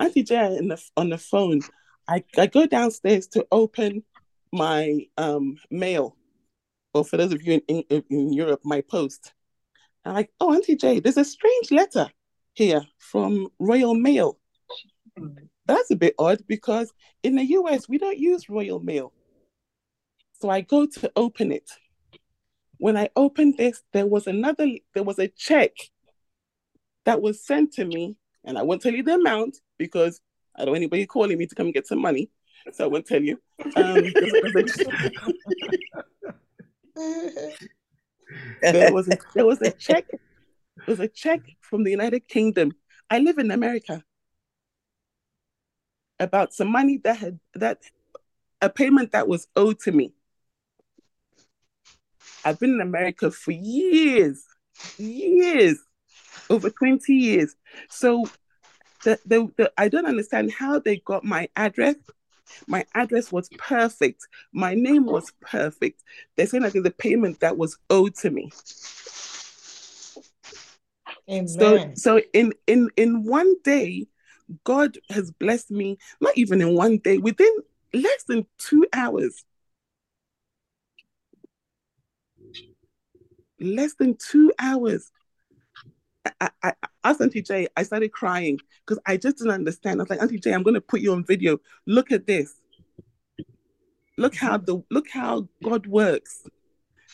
Auntie J in the, on the phone. I, I go downstairs to open my um mail, or for those of you in, in, in Europe, my post. I'm like, oh, Auntie Jay, there's a strange letter here from Royal Mail. That's a bit odd because in the US, we don't use Royal Mail. So I go to open it. When I opened this, there was another, there was a check that was sent to me, and I won't tell you the amount because I don't want anybody calling me to come get some money. So I won't tell you. Um, there was a, there was a check. There was a check from the United Kingdom. I live in America. About some money that had that a payment that was owed to me. I've been in America for years, years, over 20 years. So the, the, the, I don't understand how they got my address. My address was perfect. My name was perfect. They're saying that there's a payment that was owed to me. Amen. So so in in in one day, God has blessed me, not even in one day, within less than two hours. Less than two hours. I, I, I asked Auntie Jay, I started crying because I just didn't understand. I was like, Auntie Jay, I'm going to put you on video. Look at this. Look how the look how God works.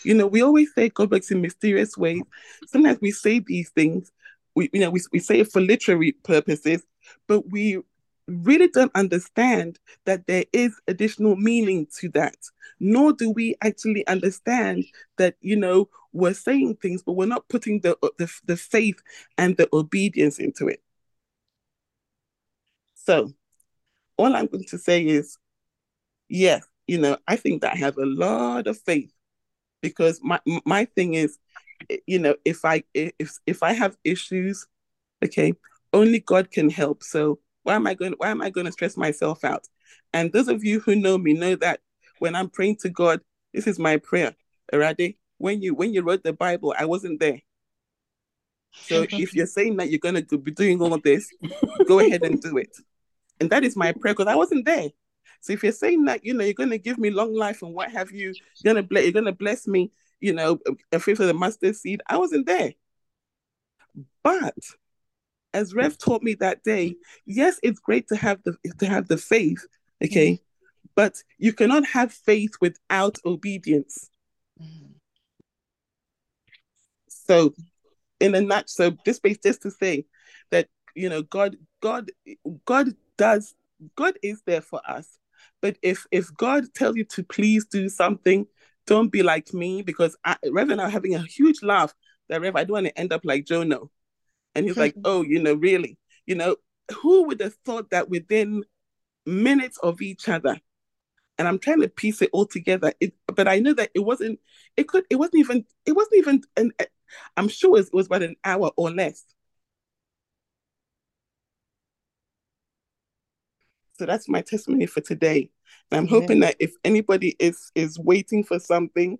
You know, we always say God works in mysterious ways. Sometimes we say these things, we you know, we, we say it for literary purposes, but we really don't understand that there is additional meaning to that. Nor do we actually understand that, you know, we're saying things, but we're not putting the uh, the, the faith and the obedience into it. So all I'm going to say is, yes, you know, I think that I have a lot of faith because my my thing is, eh, you know, if I eh, if if I have issues, okay, only God can help. So why am I going? Why am I going to stress myself out? And those of you who know me know that when I'm praying to God, this is my prayer. Arade, when you when you wrote the Bible, I wasn't there. So if you're saying that you're going to be doing all of this, go ahead and do it. And that is my prayer because I wasn't there. So if you're saying that, you know, you're going to give me long life and what have you, you're going to you're to bless me, you know, a fifth of the mustard seed, I wasn't there. But as Rev taught me that day, yes, it's great to have the to have the faith, okay, mm-hmm. but you cannot have faith without obedience. Mm-hmm. So, in a nutshell, so this space just to say that you know God, God, God does, God is there for us. But if if God tells you to please do something, don't be like me because I, Rev and I are having a huge laugh that Rev, I don't want to end up like Jonah and he's like, oh, you know, really, you know, who would have thought that within minutes of each other? And I'm trying to piece it all together. It, but I know that it wasn't. It could. It wasn't even. It wasn't even. An, I'm sure it was about an hour or less. So that's my testimony for today. And I'm hoping that if anybody is is waiting for something,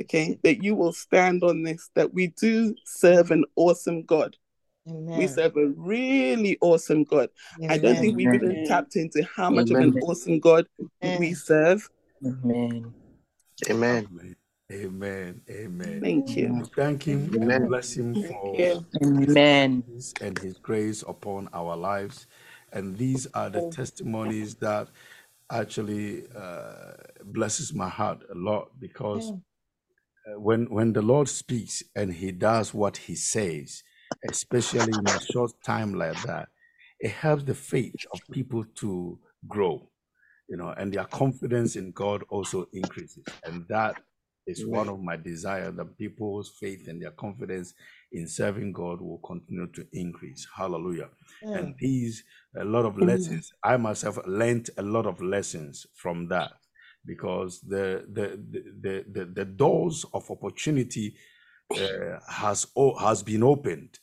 okay, that you will stand on this. That we do serve an awesome God. Amen. We serve a really awesome God. Amen. I don't think we've even tapped into how much Amen. of an awesome God we serve. Amen. Amen. Amen. Amen. Thank you. Thank Him. Amen. Bless Him for Amen. and His grace upon our lives. And these are the testimonies that actually uh, blesses my heart a lot because uh, when when the Lord speaks and He does what He says, especially in a short time like that, it helps the faith of people to grow, you know, and their confidence in God also increases. And that is one of my desire that people's faith and their confidence in serving God will continue to increase. Hallelujah. Yeah. And these a lot of lessons. I myself learned a lot of lessons from that because the the the the, the doors of opportunity uh, has has been opened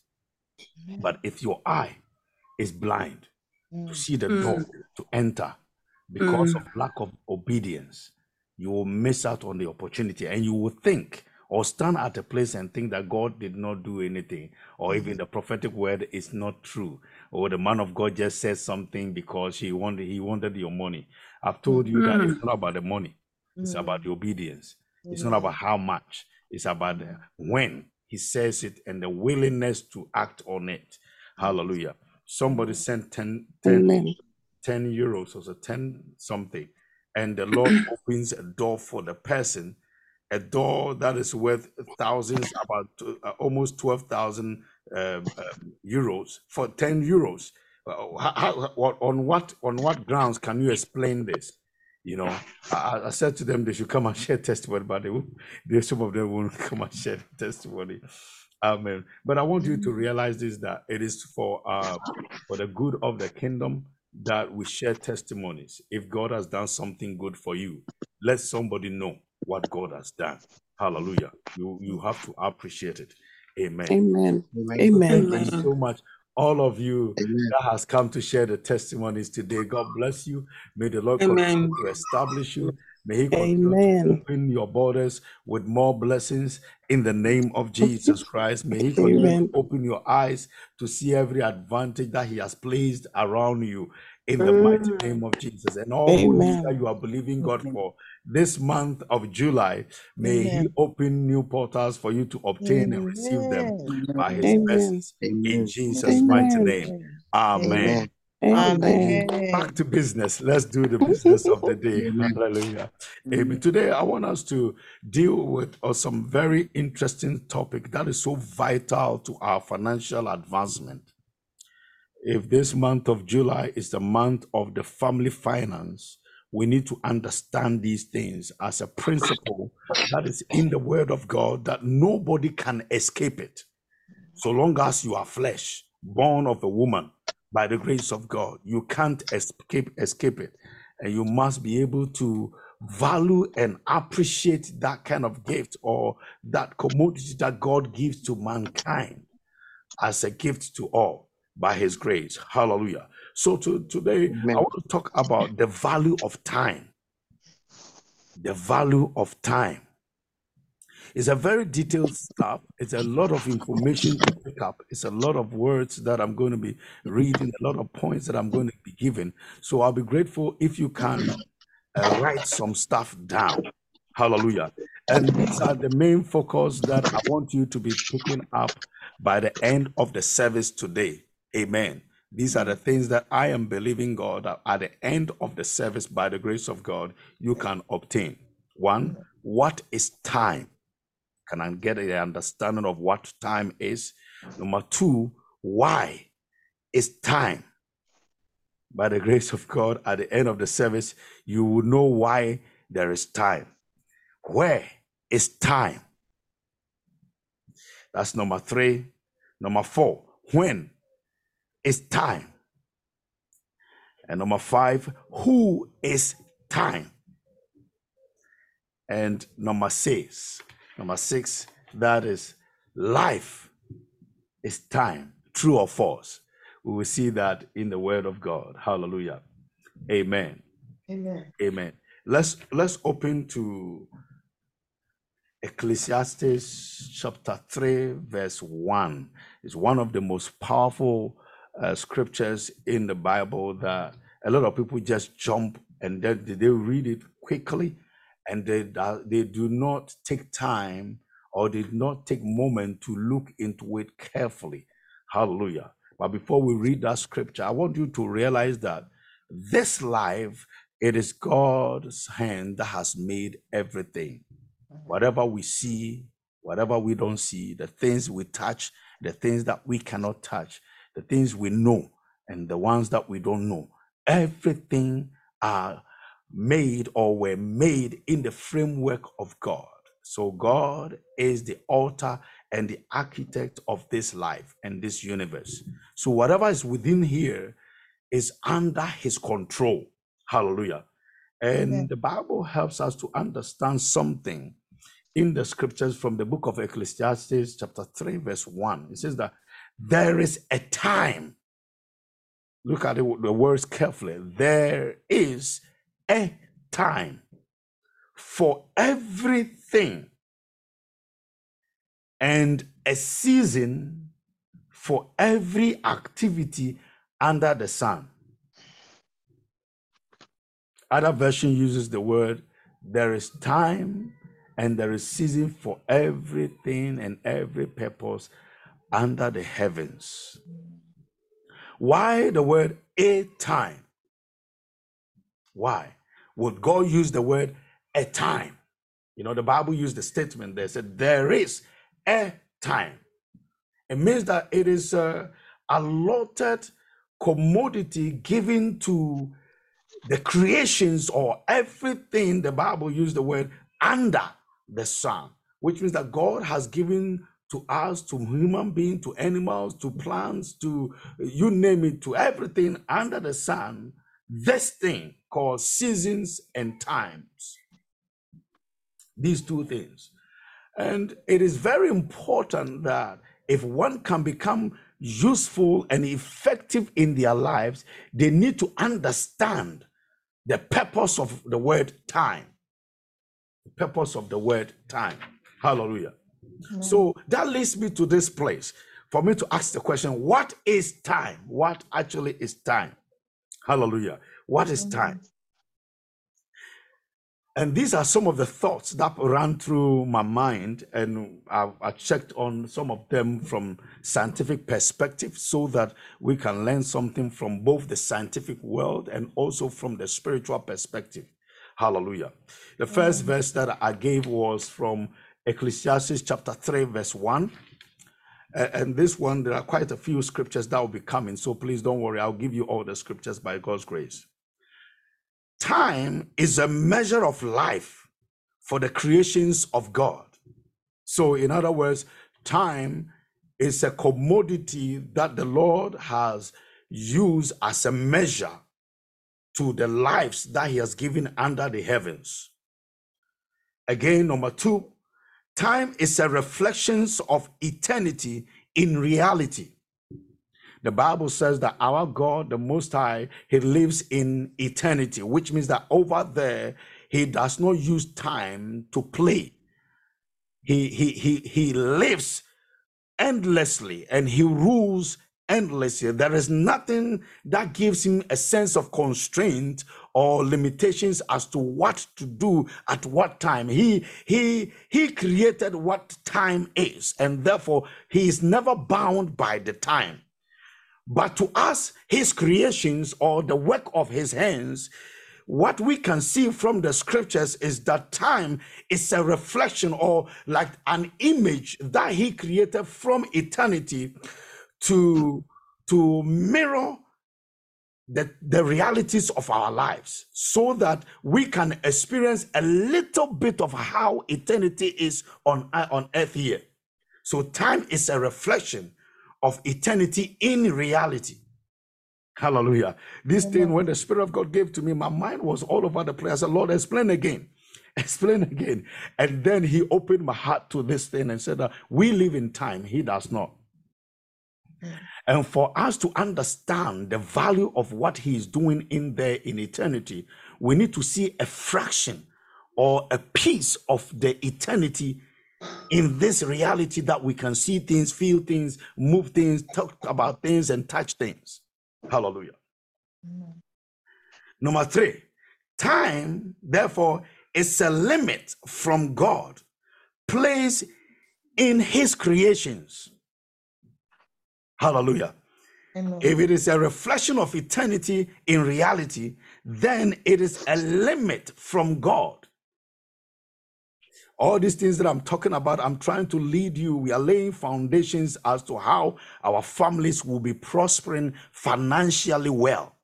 but if your eye is blind mm. to see the mm. door to enter because mm. of lack of obedience, you will miss out on the opportunity and you will think or stand at a place and think that God did not do anything, or mm. even the prophetic word is not true, or the man of God just said something because he wanted he wanted your money. I've told you that it's mm. not about the money. It's mm. about Mm. the obedience. It's not about how much. It's about when he says it and the willingness to act on it. Hallelujah. Somebody sent 10, 10, Amen. 10 euros or so 10 something, and the Lord opens a door for the person, a door that is worth thousands, about uh, almost 12,000 um, um, euros for 10 euros. Uh, how, on what on what grounds can you explain this? You know, I, I said to them they should come and share testimony, but they, will, they some of them won't come and share testimony. Amen. But I want you to realize this that it is for uh for the good of the kingdom that we share testimonies. If God has done something good for you, let somebody know what God has done. Hallelujah. You you have to appreciate it. Amen. Amen. Amen. Amen. Thank you so much. All of you Amen. that has come to share the testimonies today. God bless you. May the Lord continue Amen. to establish you. May He continue to open your borders with more blessings in the name of Jesus Christ. May He continue to open your eyes to see every advantage that He has placed around you in the mighty Mm. name of Jesus. And all good that you are believing God for this month of July, may He open new portals for you to obtain and receive them by His Amen. mercies. In Amen. Jesus' mighty Amen. name. Amen. Amen. Amen. Amen. Back to business. Let's do the business of the day. Amen. Hallelujah. Amen. Today, I want us to deal with uh, some very interesting topic that is so vital to our financial advancement. If this month of July is the month of the family finance, we need to understand these things as a principle that is in the Word of God that nobody can escape it. So long as you are flesh, born of a woman, by the grace of God, you can't escape escape it, and you must be able to value and appreciate that kind of gift or that commodity that God gives to mankind as a gift to all by His grace. Hallelujah. So to, today, I want to talk about the value of time. The value of time. It's a very detailed stuff. It's a lot of information to pick up. It's a lot of words that I'm going to be reading, a lot of points that I'm going to be giving. So I'll be grateful if you can uh, write some stuff down. Hallelujah. And these are the main focus that I want you to be picking up by the end of the service today. Amen. These are the things that I am believing God that at the end of the service, by the grace of God, you can obtain. One, what is time? Can I get an understanding of what time is? Number two, why is time? By the grace of God, at the end of the service, you will know why there is time. Where is time? That's number three. Number four, when is time? And number five, who is time? And number six, number six, that is life is time, true or false. We will see that in the word of God. Hallelujah. Amen. Amen. Amen. Let's let's open to Ecclesiastes chapter 3, verse 1. It's one of the most powerful uh, scriptures in the Bible that a lot of people just jump and then they read it quickly and they, do- they do not take time or they do not take moment to look into it carefully. Hallelujah. But before we read that scripture, I want you to realize that this life, it is God's hand that has made everything mm-hmm. whatever we see, whatever we don't see, the things we touch, the things that we cannot touch, the things we know, and the ones that we don't know, everything are made or were made in the framework of God. So God is the author and the architect of this life and this universe. So whatever is within here is under his control. Hallelujah. And Amen. the Bible helps us to understand something in the scriptures from the book of Ecclesiastes, chapter 3, verse 1. It says that there is a time. Look at the, the words carefully. There is a time for everything and a season for every activity under the sun. Other version uses the word there is time and there is season for everything and every purpose under the heavens. Why the word a time? Why would God use the word a time? You know, the Bible used the statement there said, There is a time. It means that it is a allotted commodity given to the creations or everything the Bible used the word under the sun, which means that God has given to us, to human beings, to animals, to plants, to you name it, to everything under the sun, this thing called seasons and times. These two things. And it is very important that if one can become useful and effective in their lives, they need to understand the purpose of the word time. The purpose of the word time. Hallelujah. So that leads me to this place for me to ask the question what is time? What actually is time? Hallelujah. What is time? And these are some of the thoughts that ran through my mind, and I, I, checked on some of them from scientific perspective, so that we can learn something from both the scientific world and also from the spiritual perspective. Hallelujah. The first verse that I gave was from Ecclesiastes chapter 3, verse 1. And this one, there are quite a few scriptures that will be coming. So please don't worry. I'll give you all the scriptures by God's grace. Time is a measure of life for the creations of God. So, in other words, time is a commodity that the Lord has used as a measure to the lives that He has given under the heavens. Again, number two, time is a reflection of eternity in reality. The Bible says that our God, the Most High, He lives in eternity, which means that over there, He does not use time to play. He, he, he, he lives endlessly and He rules endlessly. There is nothing that gives Him a sense of constraint or limitations as to what to do at what time. He he he created what time is, and therefore he is never bound by the time. But to us, his creations or the work of his hands, what we can see from the scriptures is that time is a reflection or like an image that he created from eternity to to mirror the, the realities of our lives so that we can experience a little bit of how eternity is on, on earth here. So time is a reflection of eternity in reality. Hallelujah. This Amen. thing, when the Spirit of God gave to me, my mind was all over the place. I said, Lord, explain again. Explain again. And then he opened my heart to this thing and said that we live in time. He does not. And for us to understand the value of what he is doing in there in eternity, we need to see a fraction or a piece of the eternity in this reality that we can see things, feel things, move things, talk about things, and touch things. Hallelujah. Amen. Number three, time, therefore, is a limit from God placed in his creations. Hallelujah. Amen. If it is a reflection of eternity in reality, then it is a limit from God all these things that I'm talking about, I'm trying to lead you. We are laying foundations as to how our families will be prospering financially well.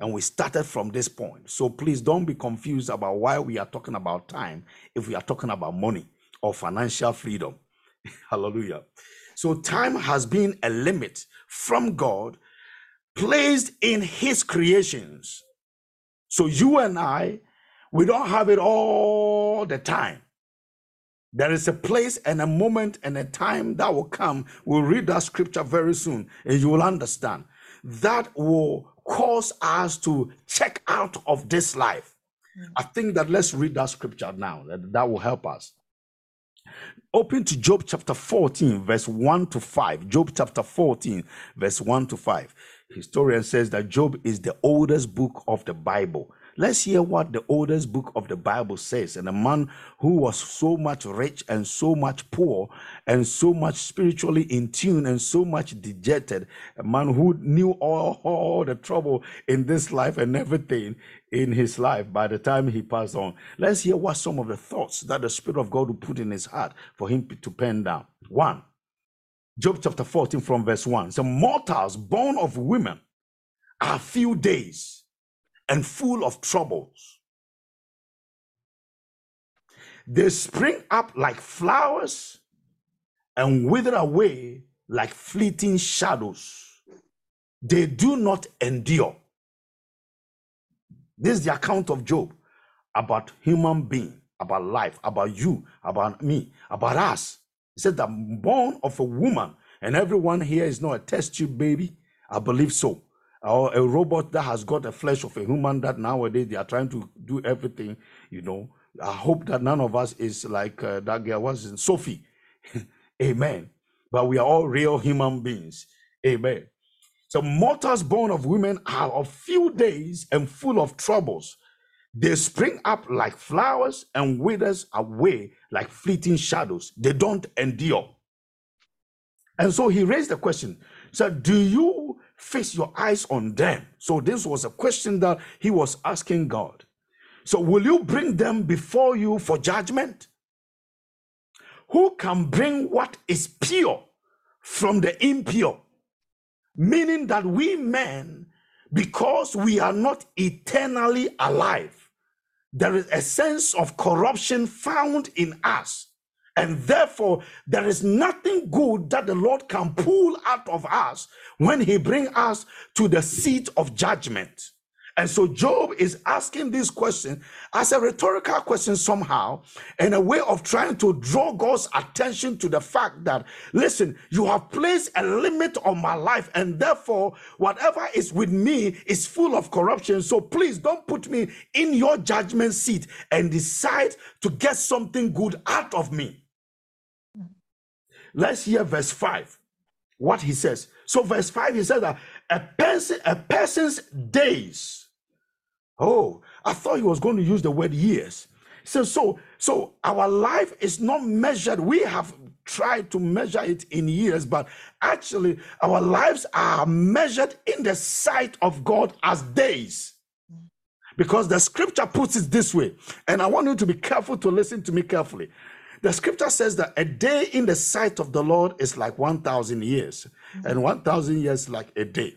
And we started from this point. So please don't be confused about why we are talking about time if we are talking about money or financial freedom. Hallelujah. So time has been a limit from God placed in his creations. So you and I, we don't have it all the time. There is a place and a moment and a time that will come. We'll read that scripture very soon and you will understand. That will cause us to check out of this life. Mm. I think that let's read that scripture now. That, that will help us. Open to Job chapter 14, verse 1 to 5. Job chapter 14, verse 1 to 5. Historian says that Job is the oldest book of the Bible. Let's hear what the oldest book of the Bible says. And a man who was so much rich and so much poor and so much spiritually in tune and so much dejected, a man who knew all, all the trouble in this life and everything in his life by the time he passed on. Let's hear what some of the thoughts that the Spirit of God would put in his heart for him to pen down. One, Job chapter 14 from verse 1. So mortals born of women are few days and full of troubles. They spring up like flowers and wither away like fleeting shadows. They do not endure. This is the account of Job about human being, about life, about you, about me, about us. He said that born of a woman, and everyone here is not a test tube baby. I believe so. Or a robot that has got the flesh of a human that nowadays they are trying to do everything, you know. I hope that none of us is like uh, that girl was in Sophie. Amen. But we are all real human beings. Amen. So mortals born of women are of few days and full of troubles. They spring up like flowers and withers away like fleeting shadows. They don't endure. And so he raised the question. So do you fix your eyes on them? So this was a question that he was asking God. So will you bring them before you for judgment? Who can bring what is pure from the impure? meaning that we men, because we are not eternally alive, there is a sense of corruption found in us. And therefore, there is nothing good that the Lord can pull out of us when He brings us to the seat of judgment. And so Job is asking this question as a rhetorical question somehow, and a way of trying to draw God's attention to the fact that, listen, you have placed a limit on my life, and therefore, whatever is with me is full of corruption. So please don't put me in your judgment seat and decide to get something good out of me. Let's hear verse 5, what he says. So, verse 5, he says that a person, a person's days Oh, I thought he was going to use the word years. So, so, so our life is not measured. We have tried to measure it in years, but actually, our lives are measured in the sight of God as days. Because the scripture puts it this way, and I want you to be careful to listen to me carefully. The scripture says that a day in the sight of the Lord is like 1,000 years, and 1,000 years like a day.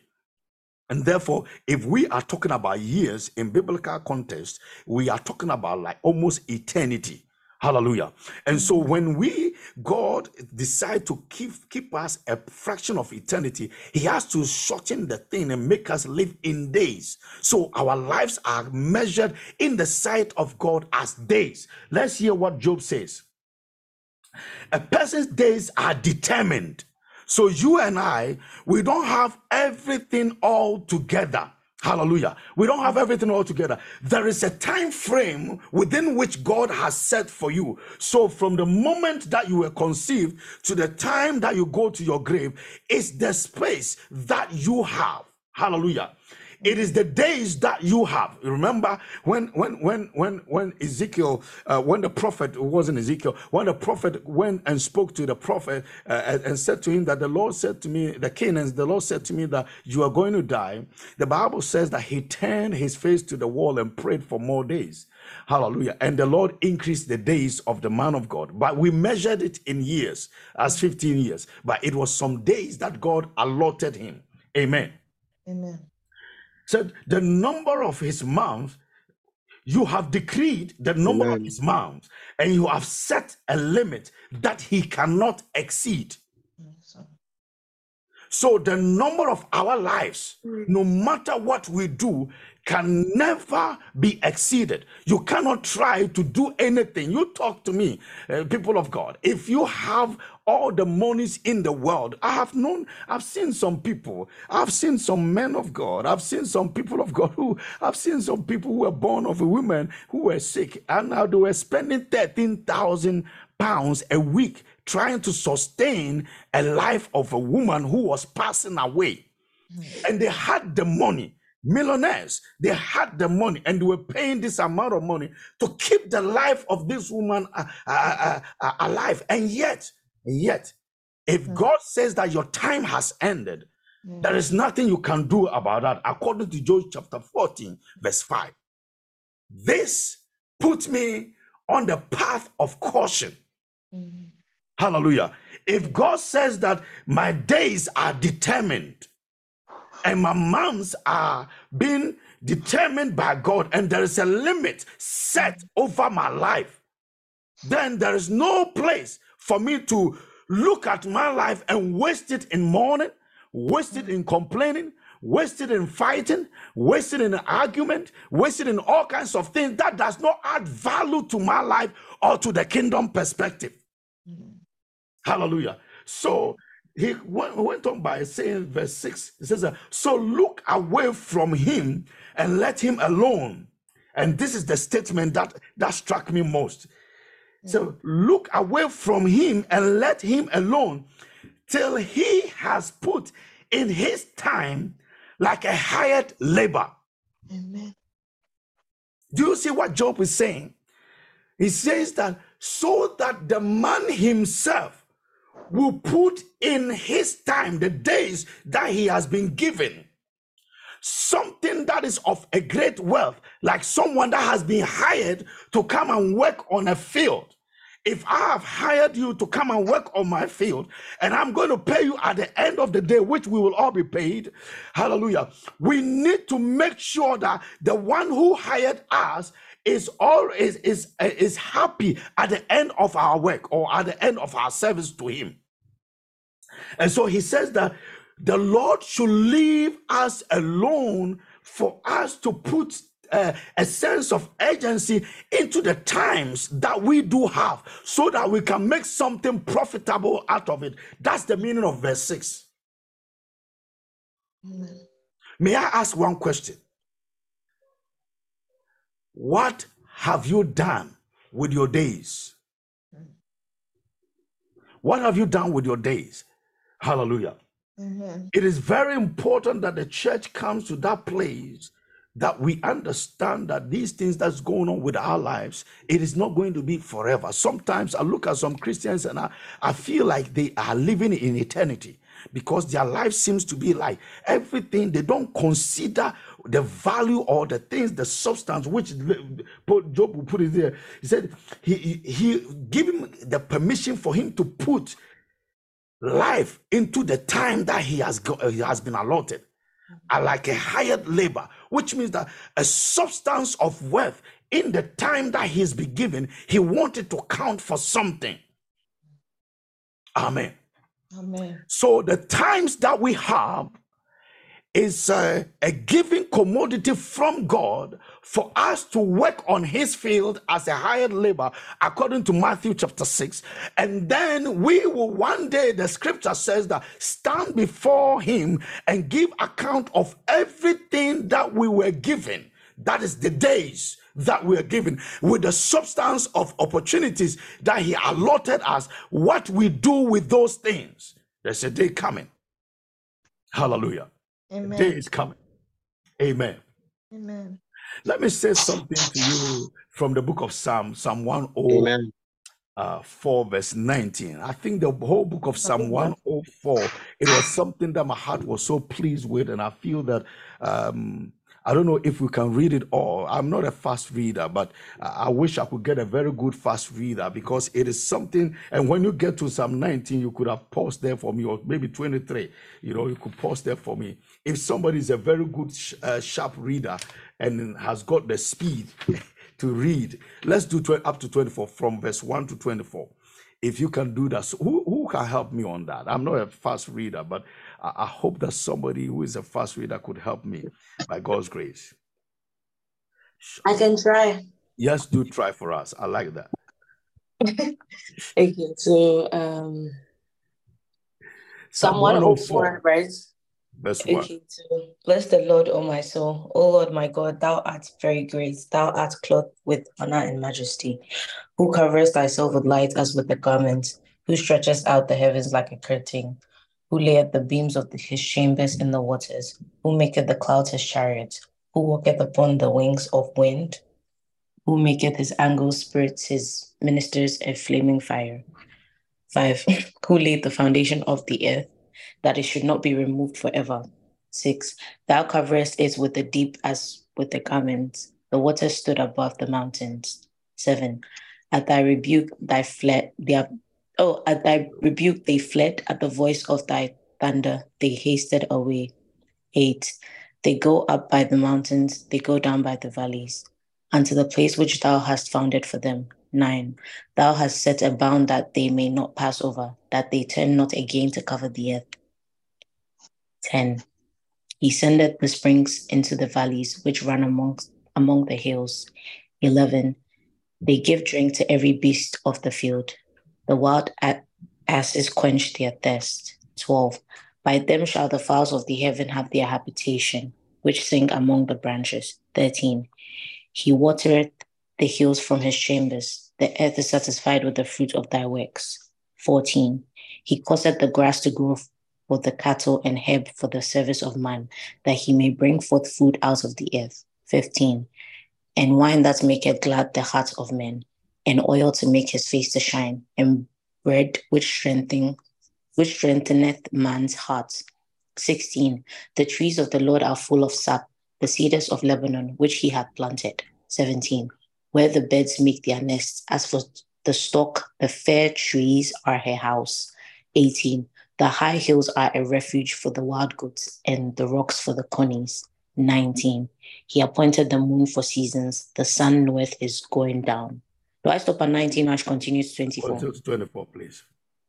And therefore, if we are talking about years in biblical context, we are talking about like almost eternity. Hallelujah. And so when we, God, decide to keep, keep us a fraction of eternity, He has to shorten the thing and make us live in days. So our lives are measured in the sight of God as days. Let's hear what Job says. A person's days are determined so you and I, we don't have everything all together. Hallelujah. We don't have everything all together. There is a time frame within which God has set for you. So from the moment that you were conceived to the time that you go to your grave is the space that you have. Hallelujah. It is the days that you have. Remember when when when when when Ezekiel, uh, when the prophet wasn't Ezekiel, when the prophet went and spoke to the prophet uh, and, and said to him that the Lord said to me, the Canaans, the Lord said to me that you are going to die. The Bible says that he turned his face to the wall and prayed for more days. Hallelujah. And the Lord increased the days of the man of God. But we measured it in years as 15 years. But it was some days that God allotted him. Amen. Amen said, The number of his months, you have decreed the number Amen. of his months, and you have set a limit that he cannot exceed. So, the number of our lives, mm. no matter what we do, can never be exceeded. You cannot try to do anything. You talk to me, uh, people of God. If you have all the monies in the world, I have known, I've seen some people, I've seen some men of God, I've seen some people of God who, I've seen some people who were born of a woman who were sick, and now they were spending 13,000 pounds a week trying to sustain a life of a woman who was passing away. Mm. And they had the money millionaires. They had the money and they were paying this amount of money to keep the life of this woman uh, uh, uh, uh, alive. And yet, yet, if Mm. God says that your time has ended, there Mm. is nothing you can do about that. According to Job chapter 14, verse 5. This put me on the path of caution. Mm. Hallelujah. If God says that my days are determined and my months are being determined by God, and there is a limit set over my life, then there is no place for me to look at my life and waste it in mourning, waste it in complaining, waste it in fighting, waste it in argument, waste it in all kinds of things that does not add value to my life or to the kingdom perspective. Mm. Hallelujah. So he went, went on by saying, verse 6, he says, So look away from him and let him alone. And this is the statement that, that struck me most. So mm. look away from him and let him alone till he has put in his time like a hired labor. Amen. Do you see what Job is saying? He says that so that the man himself will put in his time, the days that he has been given, something that is of a great wealth, like someone that has been hired to come and work on a field. If I have hired you to come and work on my field, and I'm going to pay you at the end of the day, which we will all be paid, hallelujah. We need to make sure that the one who hired us is all is is is happy at the end of our work or at the end of our service to him. And so he says that the Lord should leave us alone for us to put uh, a sense of urgency into the times that we do have so that we can make something profitable out of it. That's the meaning of verse 6. Amen. May I ask one question? What have you done with your days? What have you done with your days? Hallelujah. Amen. It is very important that the church comes to that place that we understand that these things that's going on with our lives, it is not going to be forever. Sometimes I look at some Christians and I, I feel like they are living in eternity because their life seems to be like everything they don't consider the value or the things the substance which job will put it there he said he he, he give him the permission for him to put life into the time that he has got, he has been allotted mm-hmm. are like a hired labor, which means that a substance of wealth in the time that he's been given, he wanted to count for something. Amen. Amen. So the times that we have is a, a given commodity from God for us to work on his field as a hired labor, according to Matthew chapter 6. And then we will one day, the scripture says that stand before him and give account of everything that we were given. That is the days that we are given with the substance of opportunities that he allotted us. What we do with those things. There's a day coming. Hallelujah. The day is coming. Amen. Amen. Let me say something to you from the book of Psalm, Psalm 104, Amen. verse 19. I think the whole book of Psalm Okay. 104, it was something that my heart was so pleased with, and I feel that um, I don't know if we can read it all. I'm not a fast reader, but I wish I could get a very good fast reader because it is something. And when you get to Psalm 19, you could have paused there for me, or maybe 23. You know, you could pause there for me. If somebody is a very good, sh- uh, sharp reader and has got the speed to read, let's do tw- up to 24 from verse 1 to 24 if you can do that so who, who can help me on that i'm not a fast reader but I, hope that somebody who is a fast reader could help me by god's grace I can try. yes do try for us i like that Okay, so um, Psalm psalm 104, 104 right? verse 1 Okay, so bless the Lord, O my soul. O Lord my God, thou art very great. Thou art clothed with honor and majesty, who covers thyself with light as with a garment, who stretches out the heavens like a curtain, who layeth the beams of his chambers in the waters, who maketh the clouds his chariots, who walketh upon the wings of wind, who maketh his angles spirits, his ministers a flaming fire. Five, who laid the foundation of the earth, that it should not be removed forever. Six, thou coverest it with the deep as with the garments. The waters stood above the mountains. Seven, at thy rebuke, thy fled, their Oh, at thy rebuke they fled, at the voice of thy thunder they hasted away. Eight, they go up by the mountains, they go down by the valleys, unto the place which thou hast founded for them. Nine, thou hast set a bound that they may not pass over, that they turn not again to cover the earth. Ten, he sendeth the springs into the valleys which run amongst among the hills. Eleven, they give drink to every beast of the field. The wild asses quench their thirst. 12. By them shall the fowls of the heaven have their habitation, which sing among the branches. 13. He watereth the hills from his chambers. The earth is satisfied with the fruit of thy works. 14. He causeth the grass to grow for the cattle and herb for the service of man, that he may bring forth food out of the earth. 15. And wine that maketh glad the hearts of men and oil to make his face to shine, and bread which strengthen which strengtheneth man's heart. 16. The trees of the Lord are full of sap, the cedars of Lebanon, which he hath planted. 17. Where the birds make their nests, as for the stock, the fair trees are her house. 18. The high hills are a refuge for the wild goats, and the rocks for the conies. 19. He appointed the moon for seasons, the sun knoweth his going down. Do I stop at 19 or continue to 24? Until 24, please.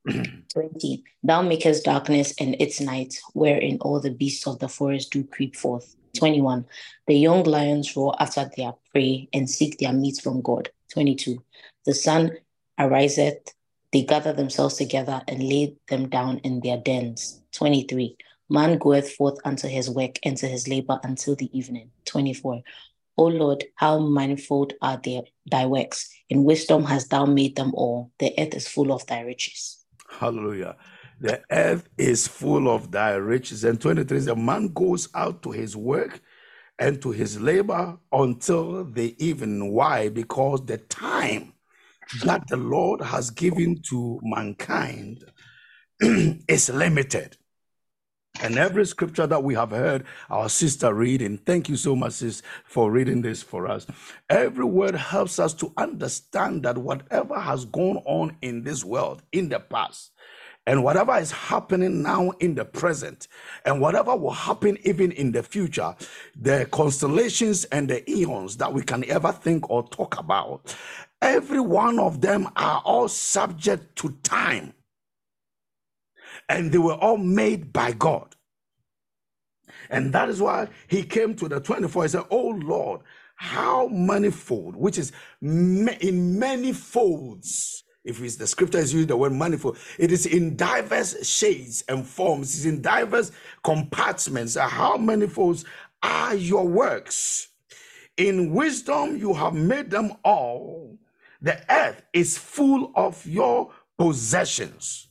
20. Thou makest darkness and its night, wherein all the beasts of the forest do creep forth. 21. The young lions roar after their prey and seek their meat from God. 22. The sun ariseth, they gather themselves together and lay them down in their dens. 23. Man goeth forth unto his work and to his labor until the evening. 24. O Lord, how manifold are their, thy works. In wisdom hast thou made them all. The earth is full of thy riches. Hallelujah. The earth is full of thy riches. And 23 the man goes out to his work and to his labor until the evening. Why? Because the time that the Lord has given to mankind is limited. And every scripture that we have heard our sister reading, thank you so much, sis, for reading this for us. Every word helps us to understand that whatever has gone on in this world in the past, and whatever is happening now in the present, and whatever will happen even in the future, the constellations and the eons that we can ever think or talk about, every one of them are all subject to time and they were all made by God. And that is why he came to the 24. He said, Oh Lord, how manifold, which is in many folds. If it's the scripture is using the word manifold, it is in diverse shades and forms, it's in diverse compartments. How manifolds are your works? In wisdom, you have made them all. The earth is full of your possessions.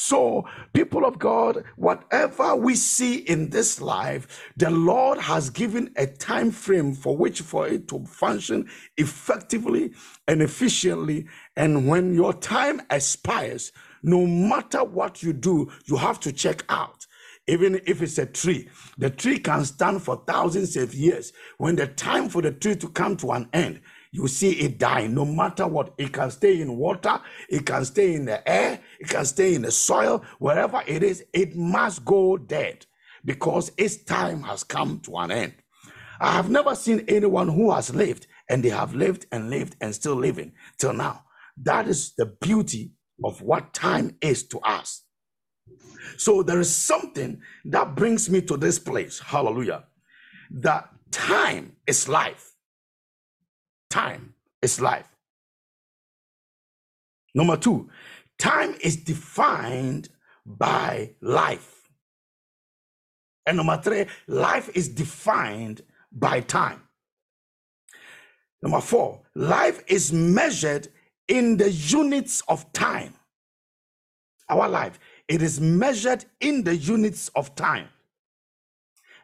So, people of God, whatever we see in this life, the Lord has given a time frame for which for it to function effectively and efficiently. And when your time expires, no matter what you do, you have to check out even if it's a tree. The tree can stand for thousands of years. When the time for the tree to come to an end, you see it die no matter what. It can stay in water, it can stay in the air, it can stay in the soil, wherever it is, it must go dead because its time has come to an end. I have never seen anyone who has lived and they have lived and lived and still living till now. That is the beauty of what time is to us. So there is something that brings me to this place. Hallelujah. That time is life. Time is life. Number two, time is defined by life. And number three, life is defined by time. Number four, life is measured in the units of time. Our life it is measured in the units of time.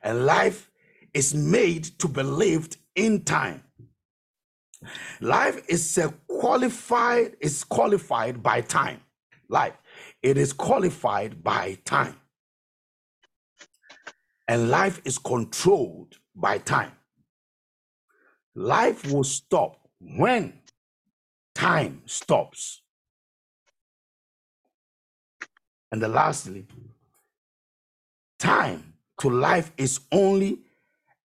And life is made to be lived in time. Life is qualified, is qualified by time. Life, it is qualified by time. And life is controlled by time. Life will stop when time stops. And the lastly, time to life is only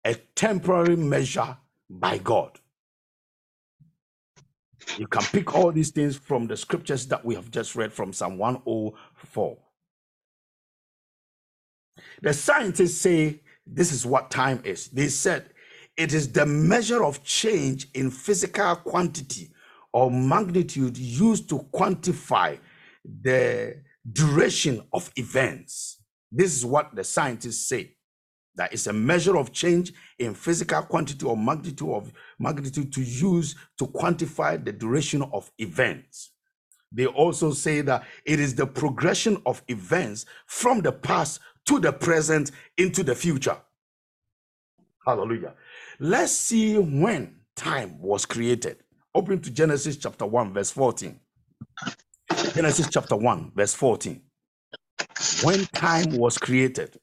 a temporary measure by God. You can pick all these things from the scriptures that we have just read from Psalm 104. The scientists say this is what time is. They said it is the measure of change in physical quantity or magnitude used to quantify the duration of events. This is what the scientists say. That is a measure of change in physical quantity or magnitude of magnitude to use to quantify the duration of events. They also say that it is the progression of events from the past to the present into the future. Hallelujah. Let's see when time was created. Open to Genesis chapter 1, verse 14. Genesis chapter 1, verse 14. When time was created.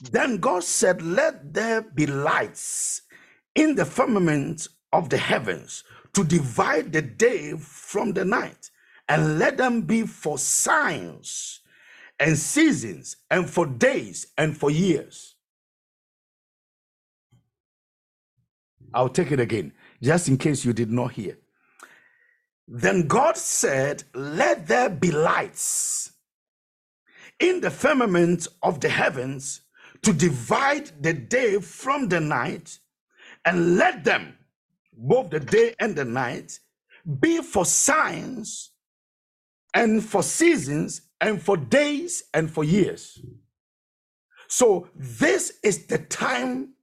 Then God said, Let there be lights in the firmament of the heavens to divide the day from the night, and let them be for signs and seasons, and for days and for years. I'll take it again, just in case you did not hear. Then God said, Let there be lights in the firmament of the heavens to divide the day from the night, and let them, both the day and the night, be for signs and for seasons and for days and for years. So, this is the time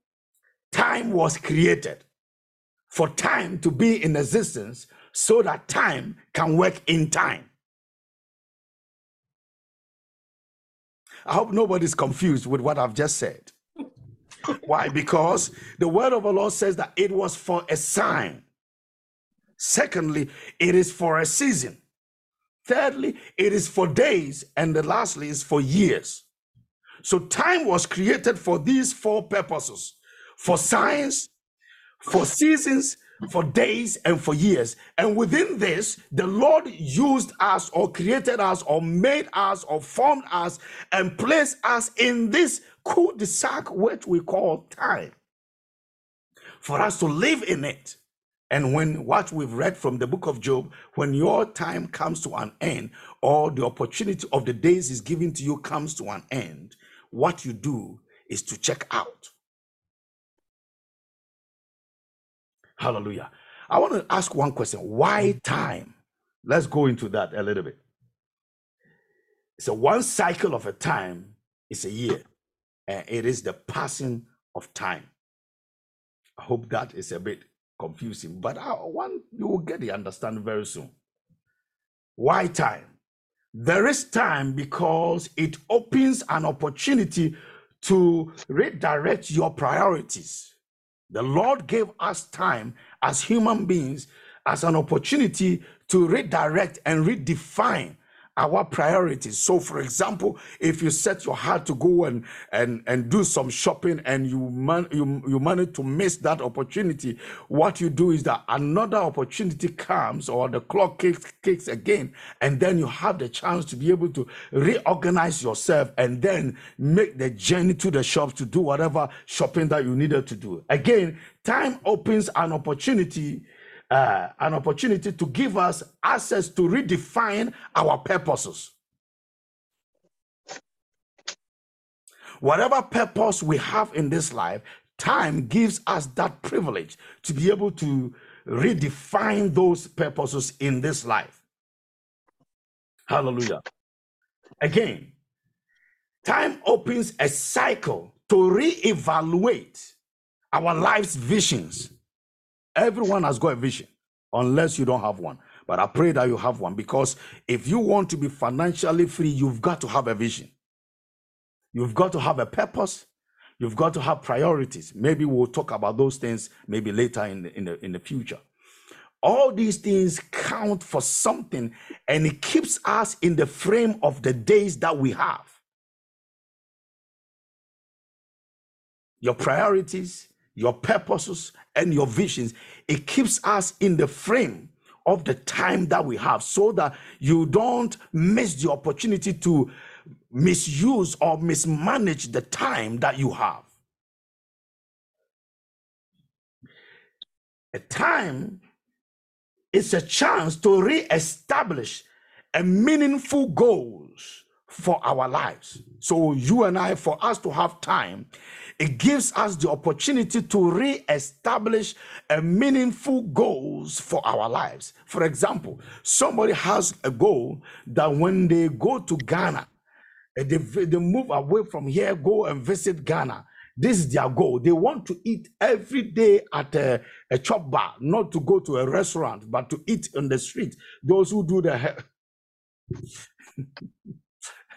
time was created for time to be in existence so that time can work in time. I hope nobody's confused with what I've just said. Why? Because the word of the Lord says that it was for a sign. Secondly, it is for a season. Thirdly, it is for days. And the lastly is for years. So time was created for these four purposes for signs, for seasons, for days and for years. And within this, the Lord used us or created us or made us or formed us and placed us in this cul-de-sac which we call time for us to live in it. And when what we've read from the book of Job, when your time comes to an end or the opportunity of the days is given to you comes to an end, what you do is to check out. Hallelujah. I want to ask one question. Why mm. time? Let's go into that a little bit. So one cycle of a time is a year, and it is the passing of time. I hope that is a bit confusing, but I want you will get the understanding very soon. Why time? There is time because it opens an opportunity to redirect your priorities the Lord gave us time as human beings as an opportunity to redirect and redefine our priorities. So, for example, if you set your heart to go and and and do some shopping and you man you you manage to miss that opportunity, what you do is that another opportunity comes or the clock kicks, kicks again, and then you have the chance to be able to reorganize yourself and then make the journey to the shops to do whatever shopping that you needed to do. Again, time opens an opportunity uh, an opportunity to give us access to redefine our purposes. Whatever purpose we have in this life, time gives us that privilege to be able to redefine those purposes in this life. Hallelujah. Again, time opens a cycle to reevaluate our life's visions Everyone has got a vision, unless you don't have one. But I pray that you have one because if you want to be financially free, you've got to have a vision. You've got to have a purpose. You've got to have priorities. Maybe we'll talk about those things maybe later in the, in the, in the future. All these things count for something and it keeps us in the frame of the days that we have. Your priorities, your purposes, and your visions, it keeps us in the frame of the time that we have so that you don't miss the opportunity to misuse or mismanage the time that you have. A time is a chance to re-establish a meaningful goals for our lives. So you and I, for us to have time, it gives us the opportunity to re-establish a meaningful goals for our lives. For example, somebody has a goal that when they go to Ghana, they, they move away from here, go and visit Ghana. This is their goal. They want to eat every day at a, a chop bar, not to go to a restaurant, but to eat on the street. Those who do the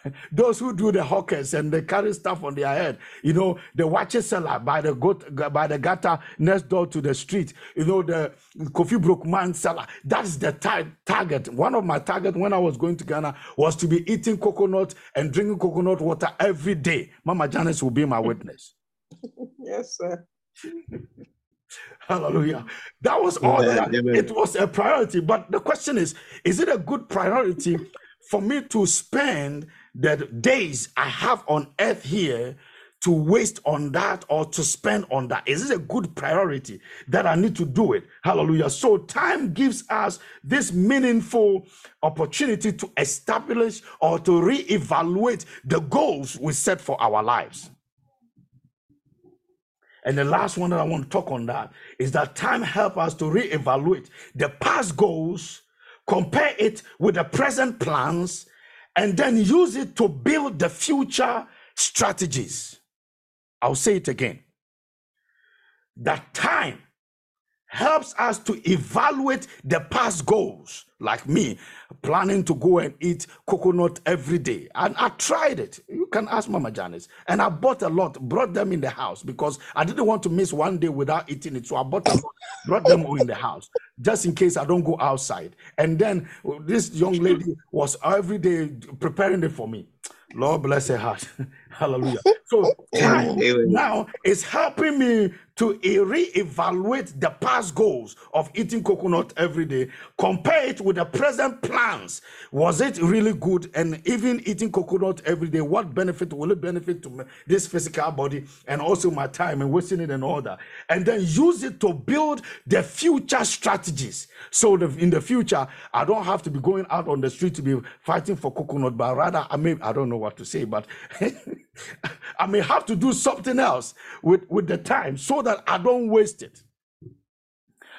those who do the hawkers and they carry stuff on their head, you know, the watcher seller by the goat by the gutter next door to the street, you know, the coffee broke man seller. That's the tar- target. One of my target when I was going to Ghana was to be eating coconut and drinking coconut water every day. Mama Janice will be my witness. yes, sir. Hallelujah. That was all Amen. that Amen. it was a priority. But the question is, is it a good priority for me to spend the days I have on earth here to waste on that or to spend on that? Is it a good priority that I need to do it? Hallelujah. So time gives us this meaningful opportunity to establish or to reevaluate the goals we set for our lives. And the last one that I want to talk on that is that time help us to reevaluate the past goals, compare it with the present plans, and then use it to build the future strategies. I'll say it again. That time helps us to evaluate the past goals. Like me, planning to go and eat coconut every day. And I tried it. You can ask Mama Janice. And I bought a lot, brought them in the house because I didn't want to miss one day without eating it. So I bought a lot, brought them all in the house just in case I don't go outside. And then uh, this young lady was every day preparing it for me. Lord bless her heart. Hallelujah. So now is helping me to reevaluate the past goals of eating coconut every day, compare it with the present plans. Was it really good? And even eating coconut every day, what benefit will it benefit to me- this physical body and also my time and wasting it and all that? And then use it to build the future strategies. So the, in the future, I don't have to be going out on the street to be fighting for coconut, but rather I may I don't know what to say, but I may have to do something else with, with the time so that I don't waste it.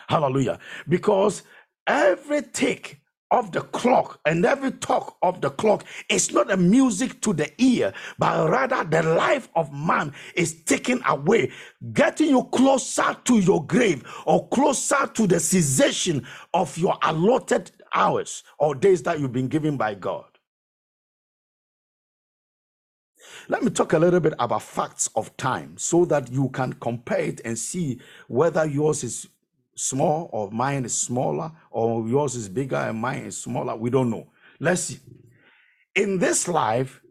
Hallelujah. Because every tick of the clock and every talk of the clock is not a music to the ear, but rather the life of man is taken away, getting you closer to your grave or closer to the cessation of your allotted hours or days that you've been given by God. Let me talk a little bit about facts of time so that you can compare it and see whether yours is small or mine is smaller or yours is bigger and mine is smaller. We don't know. Let's see. In this life,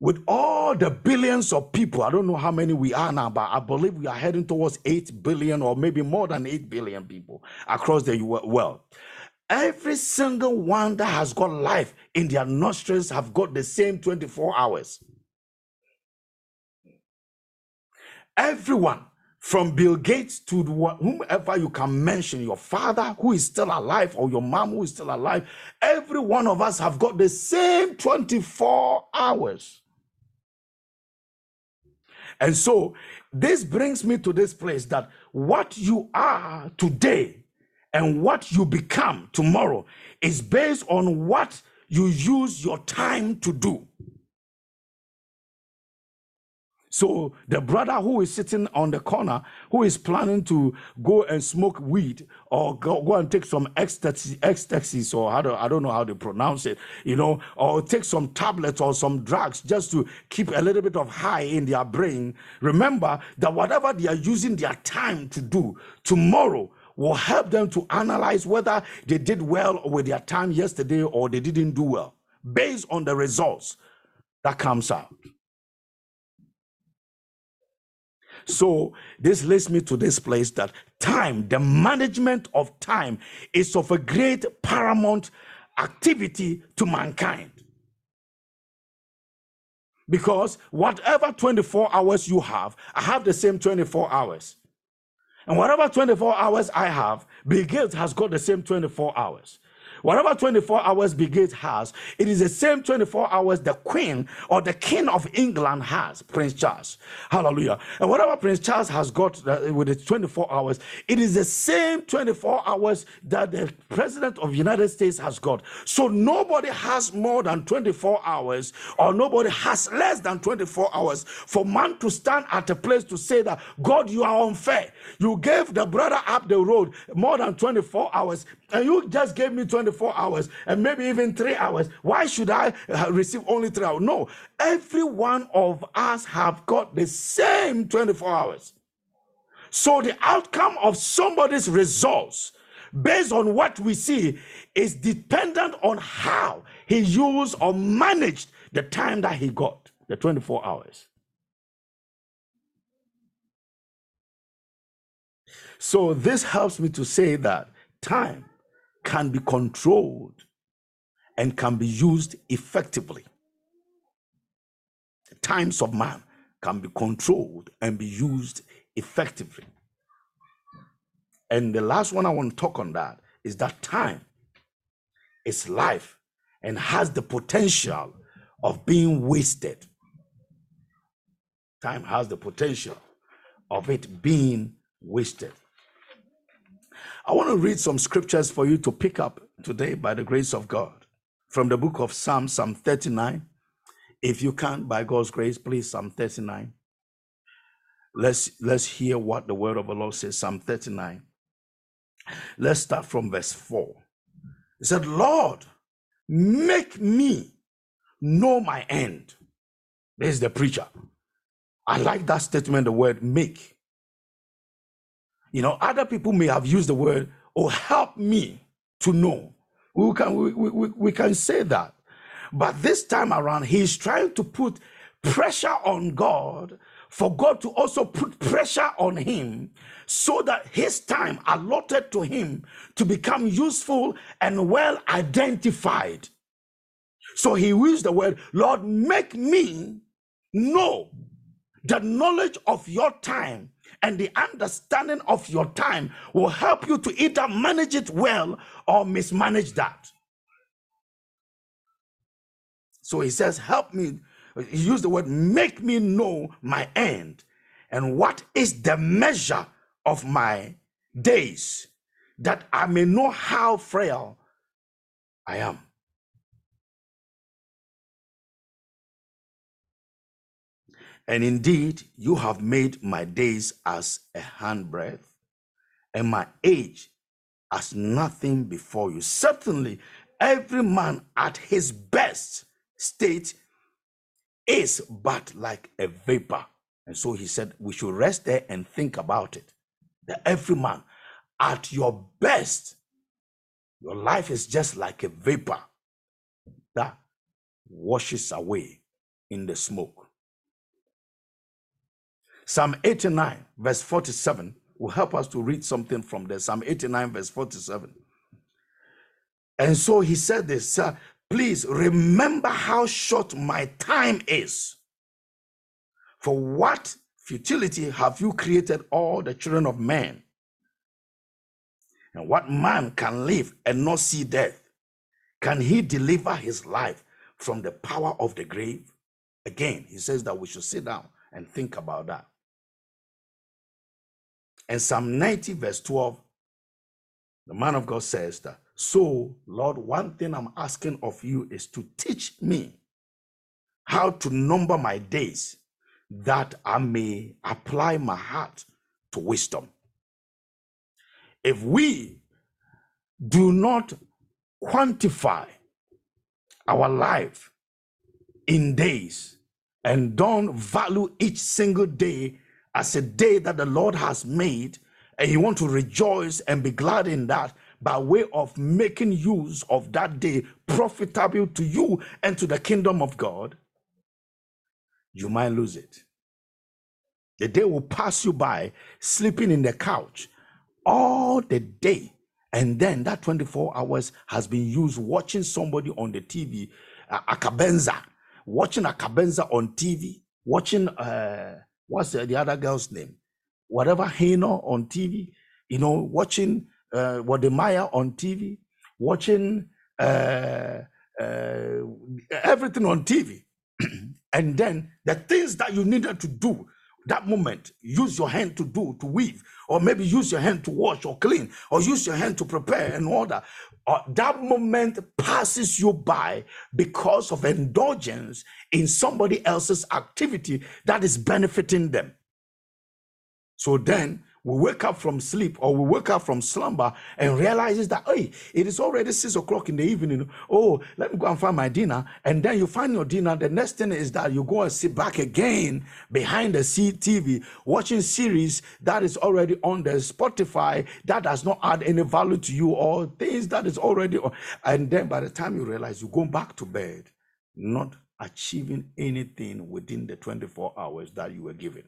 with all the billions of people, I don't know how many we are now, but I believe we are heading towards 8 billion or maybe more than 8 billion people across the world. Every single one that has got life in their nostrils have got the same 24 hours. Everyone from Bill Gates to whomever you can mention, your father who is still alive or your mom who is still alive, every one of us have got the same 24 hours. And so this brings me to this place that what you are today and what you become tomorrow is based on what you use your time to do. So the brother who is sitting on the corner, who is planning to go and smoke weed or go, go and take some ecstasy, ecstasy, or how do, I don't know how to pronounce it, you know, or take some tablets or some drugs just to keep a little bit of high in their brain. Remember that whatever they are using their time to do tomorrow will help them to analyze whether they did well with their time yesterday or they didn't do well based on the results that comes out. So this leads me to this place that time, the management of time, is of a great paramount activity to mankind. Because whatever 24 hours you have, I have the same 24 hours. And whatever 24 hours I have, Bill Gates has got the same 24 hours. Whatever 24 hours Gates has, it is the same 24 hours the Queen or the King of England has, Prince Charles. Hallelujah. And whatever Prince Charles has got uh, with the 24 hours, it is the same 24 hours that the President of the United States has got. So nobody has more than 24 hours, or nobody has less than 24 hours for man to stand at a place to say that, God, you are unfair. You gave the brother up the road more than 24 hours, and you just gave me 24 24 hours and maybe even three hours. Why should I uh, receive only three hours? No, every one of us have got the same 24 hours. So the outcome of somebody's results based on what we see is dependent on how he used or managed the time that he got, the 24 hours. So this helps me to say that time can be controlled and can be used effectively. The times of man can be controlled and be used effectively. And the last one I want to talk on that is that time is life and has the potential of being wasted. Time has the potential of it being wasted. I want to read some scriptures for you to pick up today by the grace of God from the book of Psalm, Psalm 39. If you can, by God's grace, please, Psalm 39. Let's let's hear what the word of the Lord says, Psalm 39. Let's start from verse 4. He said, Lord, make me know my end. There's the preacher. I like that statement, the word make. You know, other people may have used the word, oh, help me to know. We can, we, we, we can say that. But this time around, he's trying to put pressure on God for God to also put pressure on him so that his time allotted to him to become useful and well identified. So he used the word, Lord, make me know the knowledge of your time and the understanding of your time will help you to either manage it well or mismanage that. So he says, Help me. He used the word, make me know my end and what is the measure of my days, that I may know how frail I am. And indeed, you have made my days as a handbreadth, and my age as nothing before you. Certainly, every man at his best state is but like a vapor. And so he said, we should rest there and think about it. That every man at your best, your life is just like a vapor that washes away in the smoke. Psalm 89, verse 47, will help us to read something from there. Psalm 89, verse 47. And so he said this Please remember how short my time is. For what futility have you created all the children of men? And what man can live and not see death? Can he deliver his life from the power of the grave? Again, he says that we should sit down and think about that. And Psalm 90, verse 12, the man of God says that, So, Lord, one thing I'm asking of you is to teach me how to number my days, that I may apply my heart to wisdom. If we do not quantify our life in days and don't value each single day as a day that the Lord has made, and you want to rejoice and be glad in that by way of making use of that day profitable to you and to the kingdom of God, you might lose it. The day will pass you by sleeping in the couch all the day. And then that 24 hours has been used watching somebody on the TV, uh, Akabenza, watching Akabenza on TV, watching, uh, what's the, the other girl's name? Whatever Hino on TV, you know, watching uh, Wademaya on TV, watching uh, uh, everything on TV. and then the things that you needed to do that moment, use your hand to do, to weave, or maybe use your hand to wash or clean, or use your hand to prepare and order. Or that moment passes you by because of indulgence in somebody else's activity that is benefiting them. So then we wake up from sleep or we wake up from slumber and realizes that hey it is already six o'clock in the evening. Oh let me go and find my dinner. And then you find your dinner. The next thing is that you go and sit back again behind the tv watching series that is already on the spotify that does not add any value to you or things that is already on. And then by the time you realize you go back to bed not achieving anything within the 24 hours that you were given.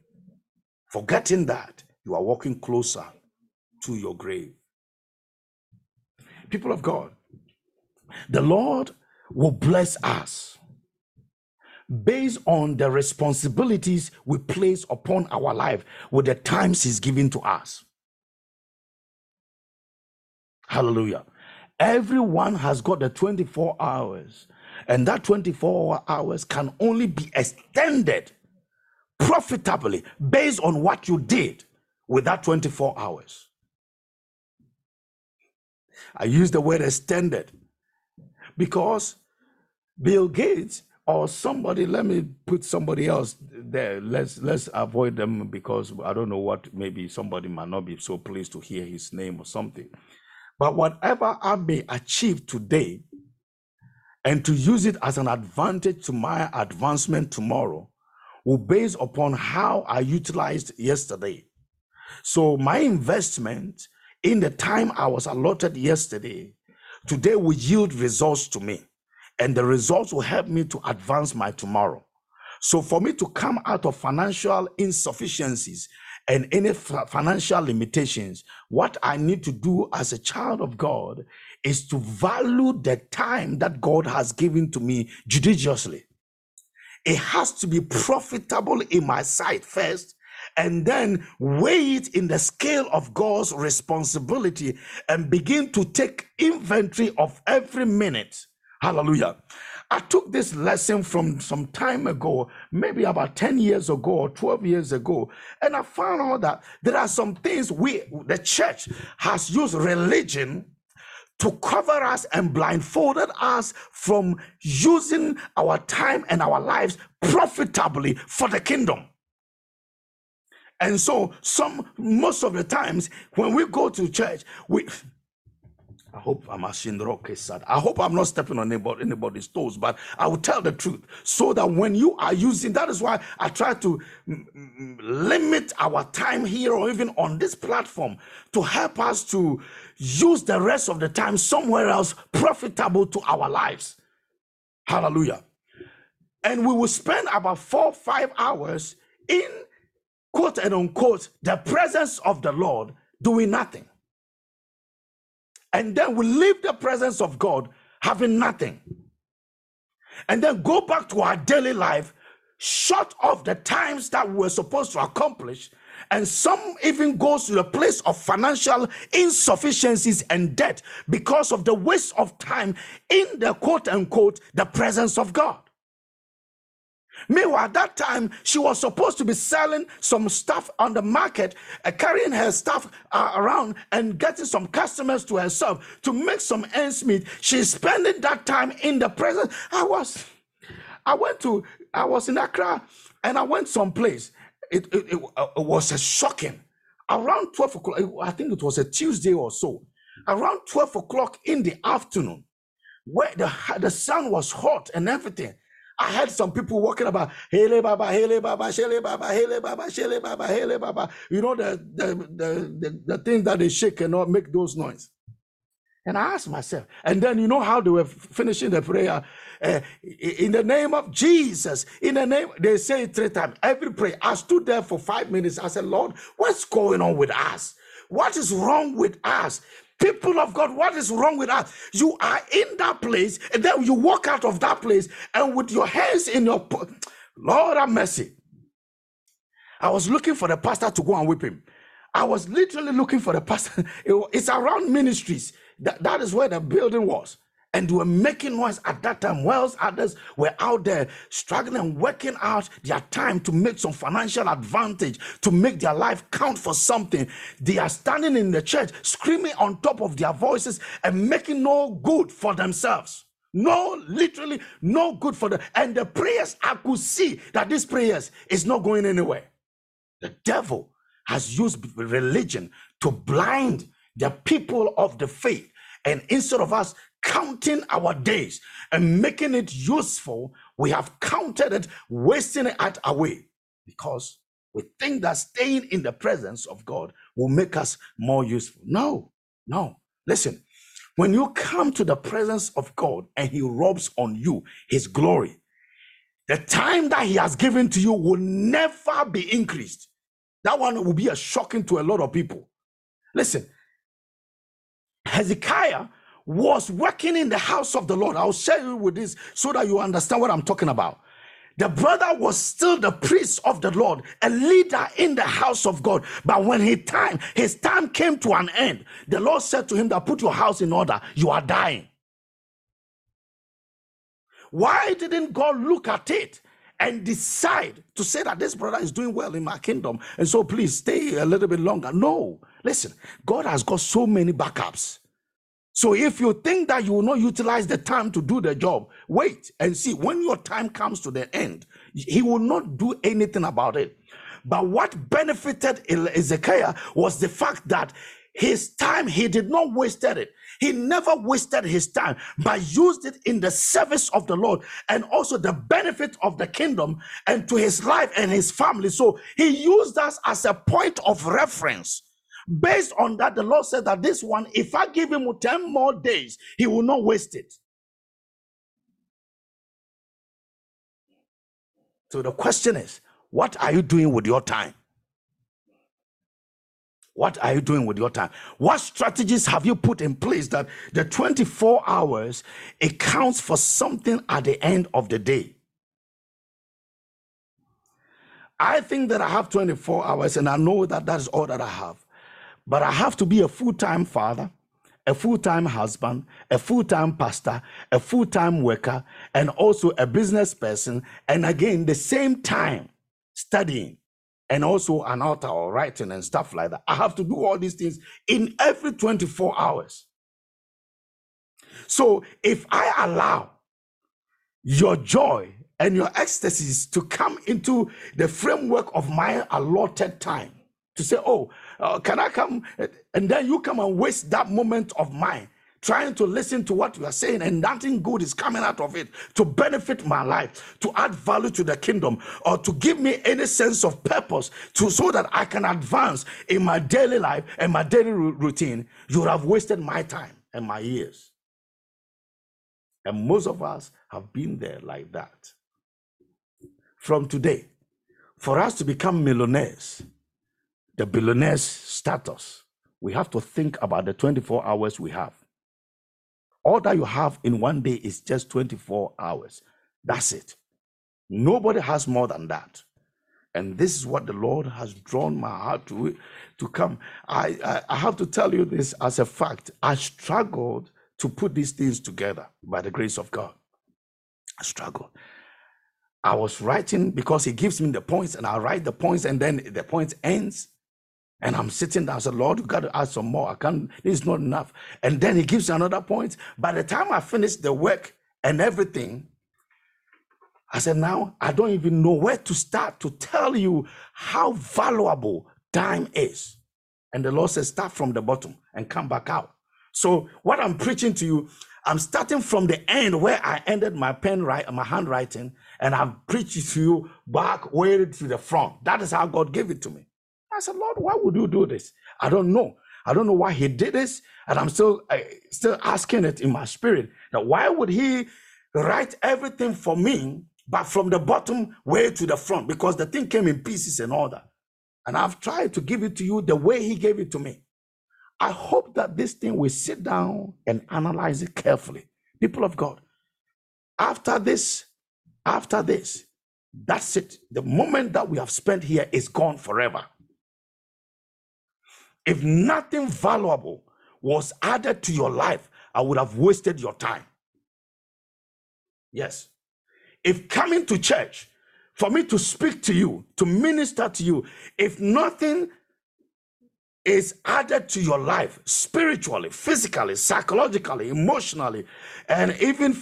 Forgetting that you are walking closer to your grave. People of God, the Lord will bless us based on the responsibilities we place upon our life with the times He's given to us. Hallelujah. Everyone has got the 24 hours, and that 24 hours can only be extended profitably based on what you did with that 24 hours. I use the word extended because Bill Gates or somebody, let me put somebody else there. Let's let's avoid them because I don't know what maybe somebody might not be so pleased to hear his name or something. But whatever I may achieve today and to use it as an advantage to my advancement tomorrow will base upon how I utilized yesterday. So my investment in the time I was allotted yesterday, today will yield results to me. And the results will help me to advance my tomorrow. So for me to come out of financial insufficiencies and any financial limitations, what I need to do as a child of God is to value the time that God has given to me judiciously. It has to be profitable in my sight first and then weigh it in the scale of God's responsibility and begin to take inventory of every minute. Hallelujah. I took this lesson from some time ago, maybe about 10 years ago or 12 years ago, and I found out that there are some things we, the church, has used religion to cover us and blindfolded us from using our time and our lives profitably for the kingdom. And so, some most of the times when we go to church, we I hope I'm sad. I hope I'm not stepping on anybody, anybody's toes, but I will tell the truth so that when you are using, that is why I try to mm, mm, limit our time here or even on this platform to help us to use the rest of the time somewhere else profitable to our lives. Hallelujah. And we will spend about four, five hours in quote and unquote, the presence of the Lord doing nothing. And then we leave the presence of God having nothing. And then go back to our daily life, short of the times that we were supposed to accomplish. And some even goes to the place of financial insufficiencies and debt because of the waste of time in the quote unquote the presence of God. Meanwhile, at that time, she was supposed to be selling some stuff on the market, uh, carrying her stuff uh, around and getting some customers to herself to make some ends meet. She's spending that time in the presence. I was, I went to, I was in Accra and I went someplace. It, it, it, uh, it was a shocking. Around 12 o'clock, I think it was a Tuesday or so, around 12 o'clock in the afternoon, where the, the sun was hot and everything. I had some people walking about Hele Baba, Hele Baba, Shele Baba, Hele Baba, Shele Baba, Hele Baba. You know the the the the, the things that they shake and not make those noise. And I asked myself, and then you know how they were finishing the prayer uh, in the name of Jesus. In the name, they say it three times. Every prayer. I stood there for five minutes. I said, Lord, what's going on with us? What is wrong with us? People of God, what is wrong with us? You are in that place, and then you walk out of that place, and with your hands in your po- Lord have mercy. I was looking for the pastor to go and whip him. I was literally looking for the pastor. It- it's around ministries. That, that is where the building was. And were making noise at that time, whilst others were out there struggling and working out their time to make some financial advantage, to make their life count for something. They are standing in the church, screaming on top of their voices and making no good for themselves. No, literally, no good for them. And the prayers, I could see that these prayers is not going anywhere. The devil has used religion to blind the people of the faith. And instead of us counting our days and making it useful, we have counted it, wasting it away because we think that staying in the presence of God will make us more useful. No, no. Listen, when you come to the presence of God and He robs on you His glory, the time that He has given to you will never be increased. That one will be a shocking to a lot of people. Listen, Hezekiah was working in the house of the Lord. I'll share you with this so that you understand what I'm talking about. The brother was still the priest of the Lord, a leader in the house of God. But when his time, his time came to an end, the Lord said to him that put your house in order, you are dying. Why didn't God look at it and decide to say that this brother is doing well in my kingdom? And so please stay a little bit longer. No, listen, God has got so many backups. So if you think that you will not utilize the time to do the job, wait and see. When your time comes to the end, he will not do anything about it. But what benefited Ezekiel was the fact that his time, he did not waste it. He never wasted his time, but used it in the service of the Lord and also the benefit of the kingdom and to his life and his family. So he used us as a point of reference. Based on that, the Lord said that this one, if I give him 10 more days, he will not waste it. So the question is, what are you doing with your time? What are you doing with your time? What strategies have you put in place that the 24 hours it counts for something at the end of the day? I think that I have 24 hours and I know that that is all that I have. But I have to be a full time father, a full time husband, a full time pastor, a full time worker, and also a business person. And again, the same time studying and also an author or writing and stuff like that. I have to do all these things in every 24 hours. So if I allow your joy and your ecstasies to come into the framework of my allotted time, to say, oh, uh, can I come? And then you come and waste that moment of mine trying to listen to what you are saying, and nothing good is coming out of it to benefit my life, to add value to the kingdom, or to give me any sense of purpose, to so that I can advance in my daily life and my daily routine. You have wasted my time and my years. And most of us have been there like that. From today, for us to become millionaires, the billionaire's status, we have to think about the 24 hours we have. All that you have in one day is just 24 hours. That's it. Nobody has more than that. And this is what the Lord has drawn my heart to, to come. I, I, I have to tell you this as a fact. I struggled to put these things together by the grace of God. I struggled. I was writing because he gives me the points, and I write the points, and then the points ends. And I'm sitting down, I said, Lord, you got to add some more. I can't, this is not enough. And then he gives another point. By the time I finish the work and everything, I said, now I don't even know where to start to tell you how valuable time is. And the Lord says, start from the bottom and come back out. So what I'm preaching to you, I'm starting from the end where I ended my pen right, my handwriting, and I'm preaching to you back way to the front. That is how God gave it to me. I said, Lord, why would you do this? I don't know. I don't know why He did this, and I'm still still asking it in my spirit that why would He write everything for me, but from the bottom way to the front? Because the thing came in pieces and all that. And I've tried to give it to you the way He gave it to me. I hope that this thing will sit down and analyze it carefully. People of God, after this, after this, that's it. The moment that we have spent here is gone forever. If nothing valuable was added to your life, I would have wasted your time. Yes. If coming to church, for me to speak to you, to minister to you, if nothing is added to your life spiritually, physically, psychologically, emotionally, and even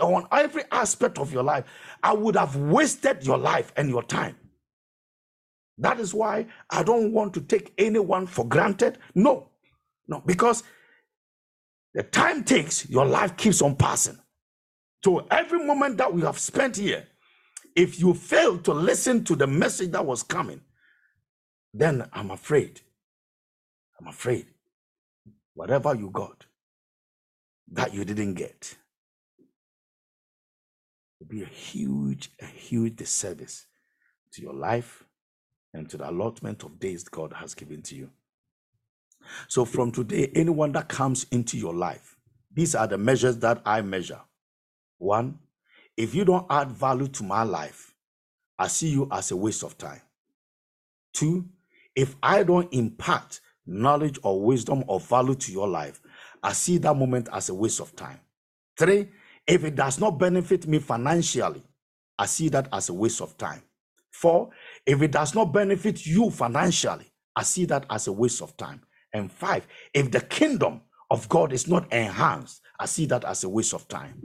on every aspect of your life, I would have wasted your life and your time. That is why I don't want to take anyone for granted. No, no, because the time takes, your life keeps on passing. So every moment that we have spent here, if you fail to listen to the message that was coming, then I'm afraid I'm afraid whatever you got that you didn't get will be a huge, a huge disservice to your life and to the allotment of days God has given to you. So, from today, anyone that comes into your life, these are the measures that I measure. One, if you don't add value to my life, I see you as a waste of time. Two, if I don't impart knowledge or wisdom or value to your life, I see that moment as a waste of time. Three, if it does not benefit me financially, I see that as a waste of time. Four, if it does not benefit you financially, I see that as a waste of time. And five, if the kingdom of God is not enhanced, I see that as a waste of time.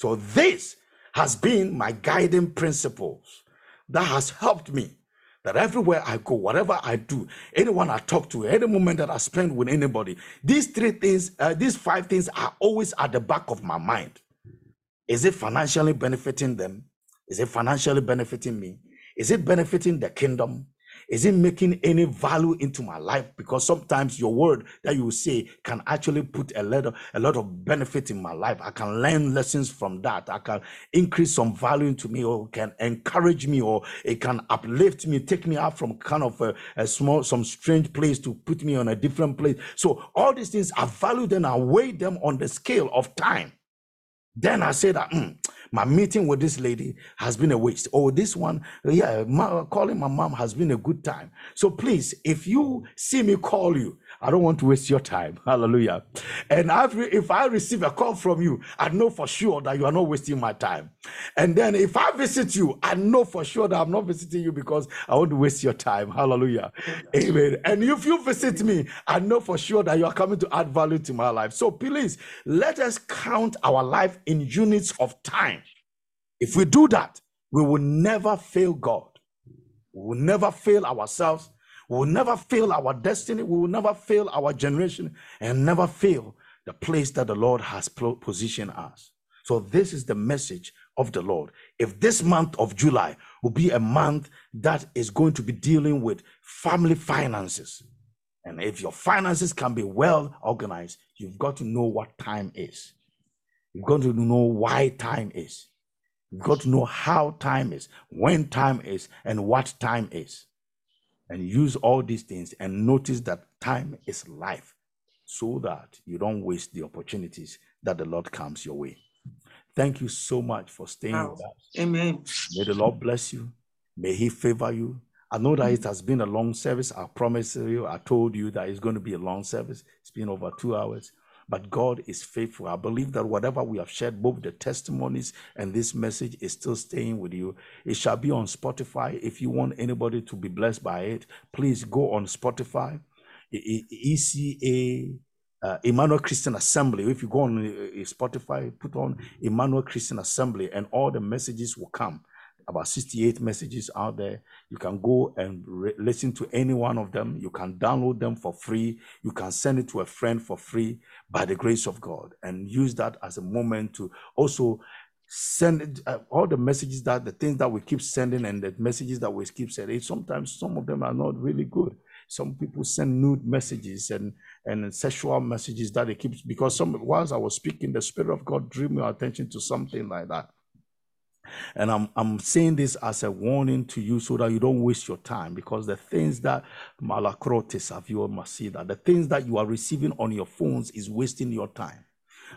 So, this has been my guiding principles that has helped me that everywhere I go, whatever I do, anyone I talk to, any moment that I spend with anybody, these three things, uh, these five things are always at the back of my mind. Is it financially benefiting them? Is it financially benefiting me? Is it benefiting the kingdom? Is it making any value into my life? Because sometimes your word that you say can actually put a lot of, a lot of benefit in my life. I can learn lessons from that. I can increase some value into me, or can encourage me, or it can uplift me, take me out from kind of a, a small, some strange place to put me on a different place. So all these things are valued and I weigh them on the scale of time. Then I say that. Mm, my meeting with this lady has been a waste. Oh, this one, yeah, my, calling my mom has been a good time. So please, if you see me call you, I don't want to waste your time. Hallelujah. And if I receive a call from you, I know for sure that you are not wasting my time. And then if I visit you, I know for sure that I'm not visiting you because I want to waste your time. Hallelujah. Amen. And if you visit me, I know for sure that you are coming to add value to my life. So please let us count our life in units of time. If we do that, we will never fail God. We will never fail ourselves we will never fail our destiny. We will never fail our generation and never fail the place that the Lord has positioned us. So, this is the message of the Lord. If this month of July will be a month that is going to be dealing with family finances, and if your finances can be well organized, you've got to know what time is. You've got to know why time is. You've got to know how time is, when time is, and what time is and use all these things and notice that time is life so that you don't waste the opportunities that the Lord comes your way. Thank you so much for staying wow. with us. Amen. May the Lord bless you. May He favor you. I know that it has been a long service. I promise you, I told you that it's going to be a long service. It's been over two hours. But God is faithful. I believe that whatever we have shared, both the testimonies and this message is still staying with you. It shall be on Spotify. If you want anybody to be blessed by it, please go on Spotify, ECA uh, Emmanuel Christian Assembly. If you go on uh, Spotify, put on Emmanuel Christian Assembly, and all the messages will come. About 68 messages out there. You can go and re- listen to any one of them. You can download them for free. You can send it to a friend for free by the grace of God and use that as a moment to also send uh, all the messages that the things that we keep sending and the messages that we keep sending. Sometimes some of them are not really good. Some people send nude messages and and sexual messages that they keep because some whilst I was speaking, the Spirit of God drew my attention to something like that. And I'm I'm saying this as a warning to you so that you don't waste your time because the things that malakrotes have you must see that the things that you are receiving on your phones is wasting your time.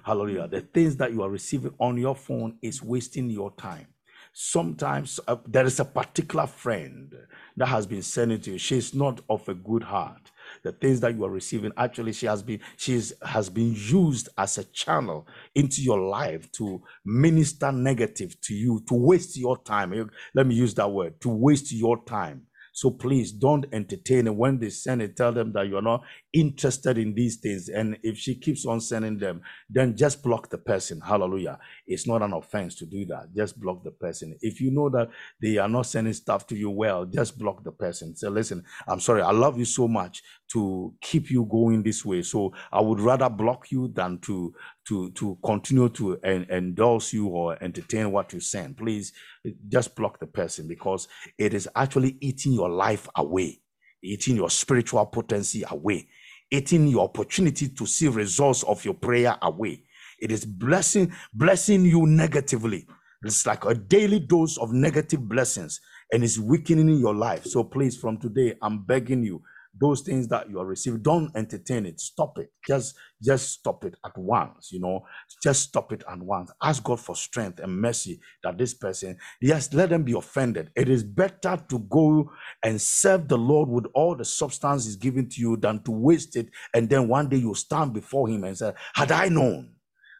Hallelujah. The things that you are receiving on your phone is wasting your time. Sometimes uh, there is a particular friend that has been sending to you. She's not of a good heart the things that you are receiving actually she has been she has been used as a channel into your life to minister negative to you to waste your time. Let me use that word to waste your time so please don't entertain. When they send it, tell them that you're not interested in these things. And if she keeps on sending them, then just block the person. Hallelujah. It's not an offense to do that. Just block the person. If you know that they are not sending stuff to you well, just block the person. Say, listen, I'm sorry. I love you so much to keep you going this way. So I would rather block you than to to to continue to en- endorse you or entertain what you send. Please eh, just block the person because it is actually eating your life away, eating your spiritual potency away, eating your opportunity to see results of your prayer away. It is blessing blessing you negatively. It's like a daily dose of negative blessings and it's weakening your life. So please, from today, I'm begging you those things that you are receiving don't entertain it. Stop it. Just just stop it at once you know. Just stop it at once. Ask god for strength and mercy that this person yes let them be offended. It is better to go and serve the lord with all the substance he's given to you than to waste it and then one day you stand before him and say had i known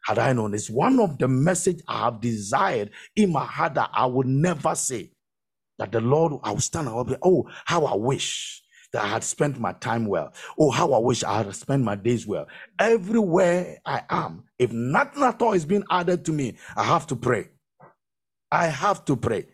had i known. It's one of the message i have desired in my heart that i would never say that the lord i will stand be, oh how i wish that I had spent my time well. Oh, how I wish I had spent my days well. Everywhere I am, if nothing at all is being added to me, I have to pray. I have to pray.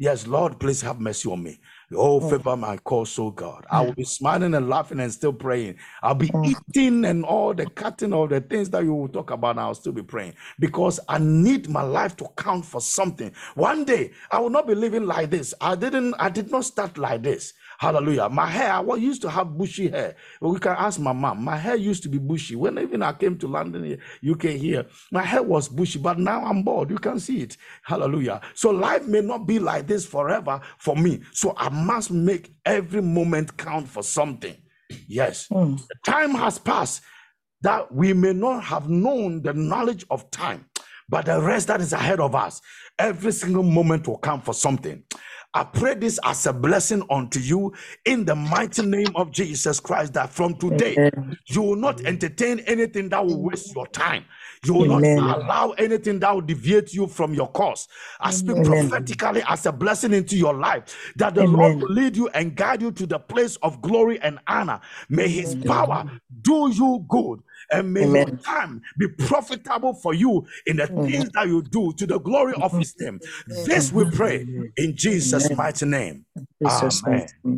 Yes, Lord, please have mercy on me. Oh, mm. favor my cause, oh God. I will be smiling and laughing and still praying. I'll be mm. eating and all the cutting of the things that you will talk about. I'll still be praying because I need my life to count for something. One day I will not be living like this. I didn't, I did not start like this. Hallelujah. My hair, I used to have bushy hair. We can ask my mom. My hair used to be bushy. When even I came to London, UK here, my hair was bushy, but now I'm bald. You can see it. Hallelujah. So life may not be like this forever for me. So I must make every moment count for something. Yes. Mm. The time has passed that we may not have known the knowledge of time, but the rest that is ahead of us, every single moment will count for something. I pray this as a blessing unto you in the mighty name of Jesus Christ that from today Amen. you will not entertain anything that will waste your time. You will Amen. not allow anything that will deviate you from your course. I speak Amen. prophetically as a blessing into your life that the Lord will lead you and guide you to the place of glory and honor. May his power do you good and may Amen. your time be profitable for you in the Amen. things that you do to the glory of his name. This we pray in Jesus' mighty name. Amen.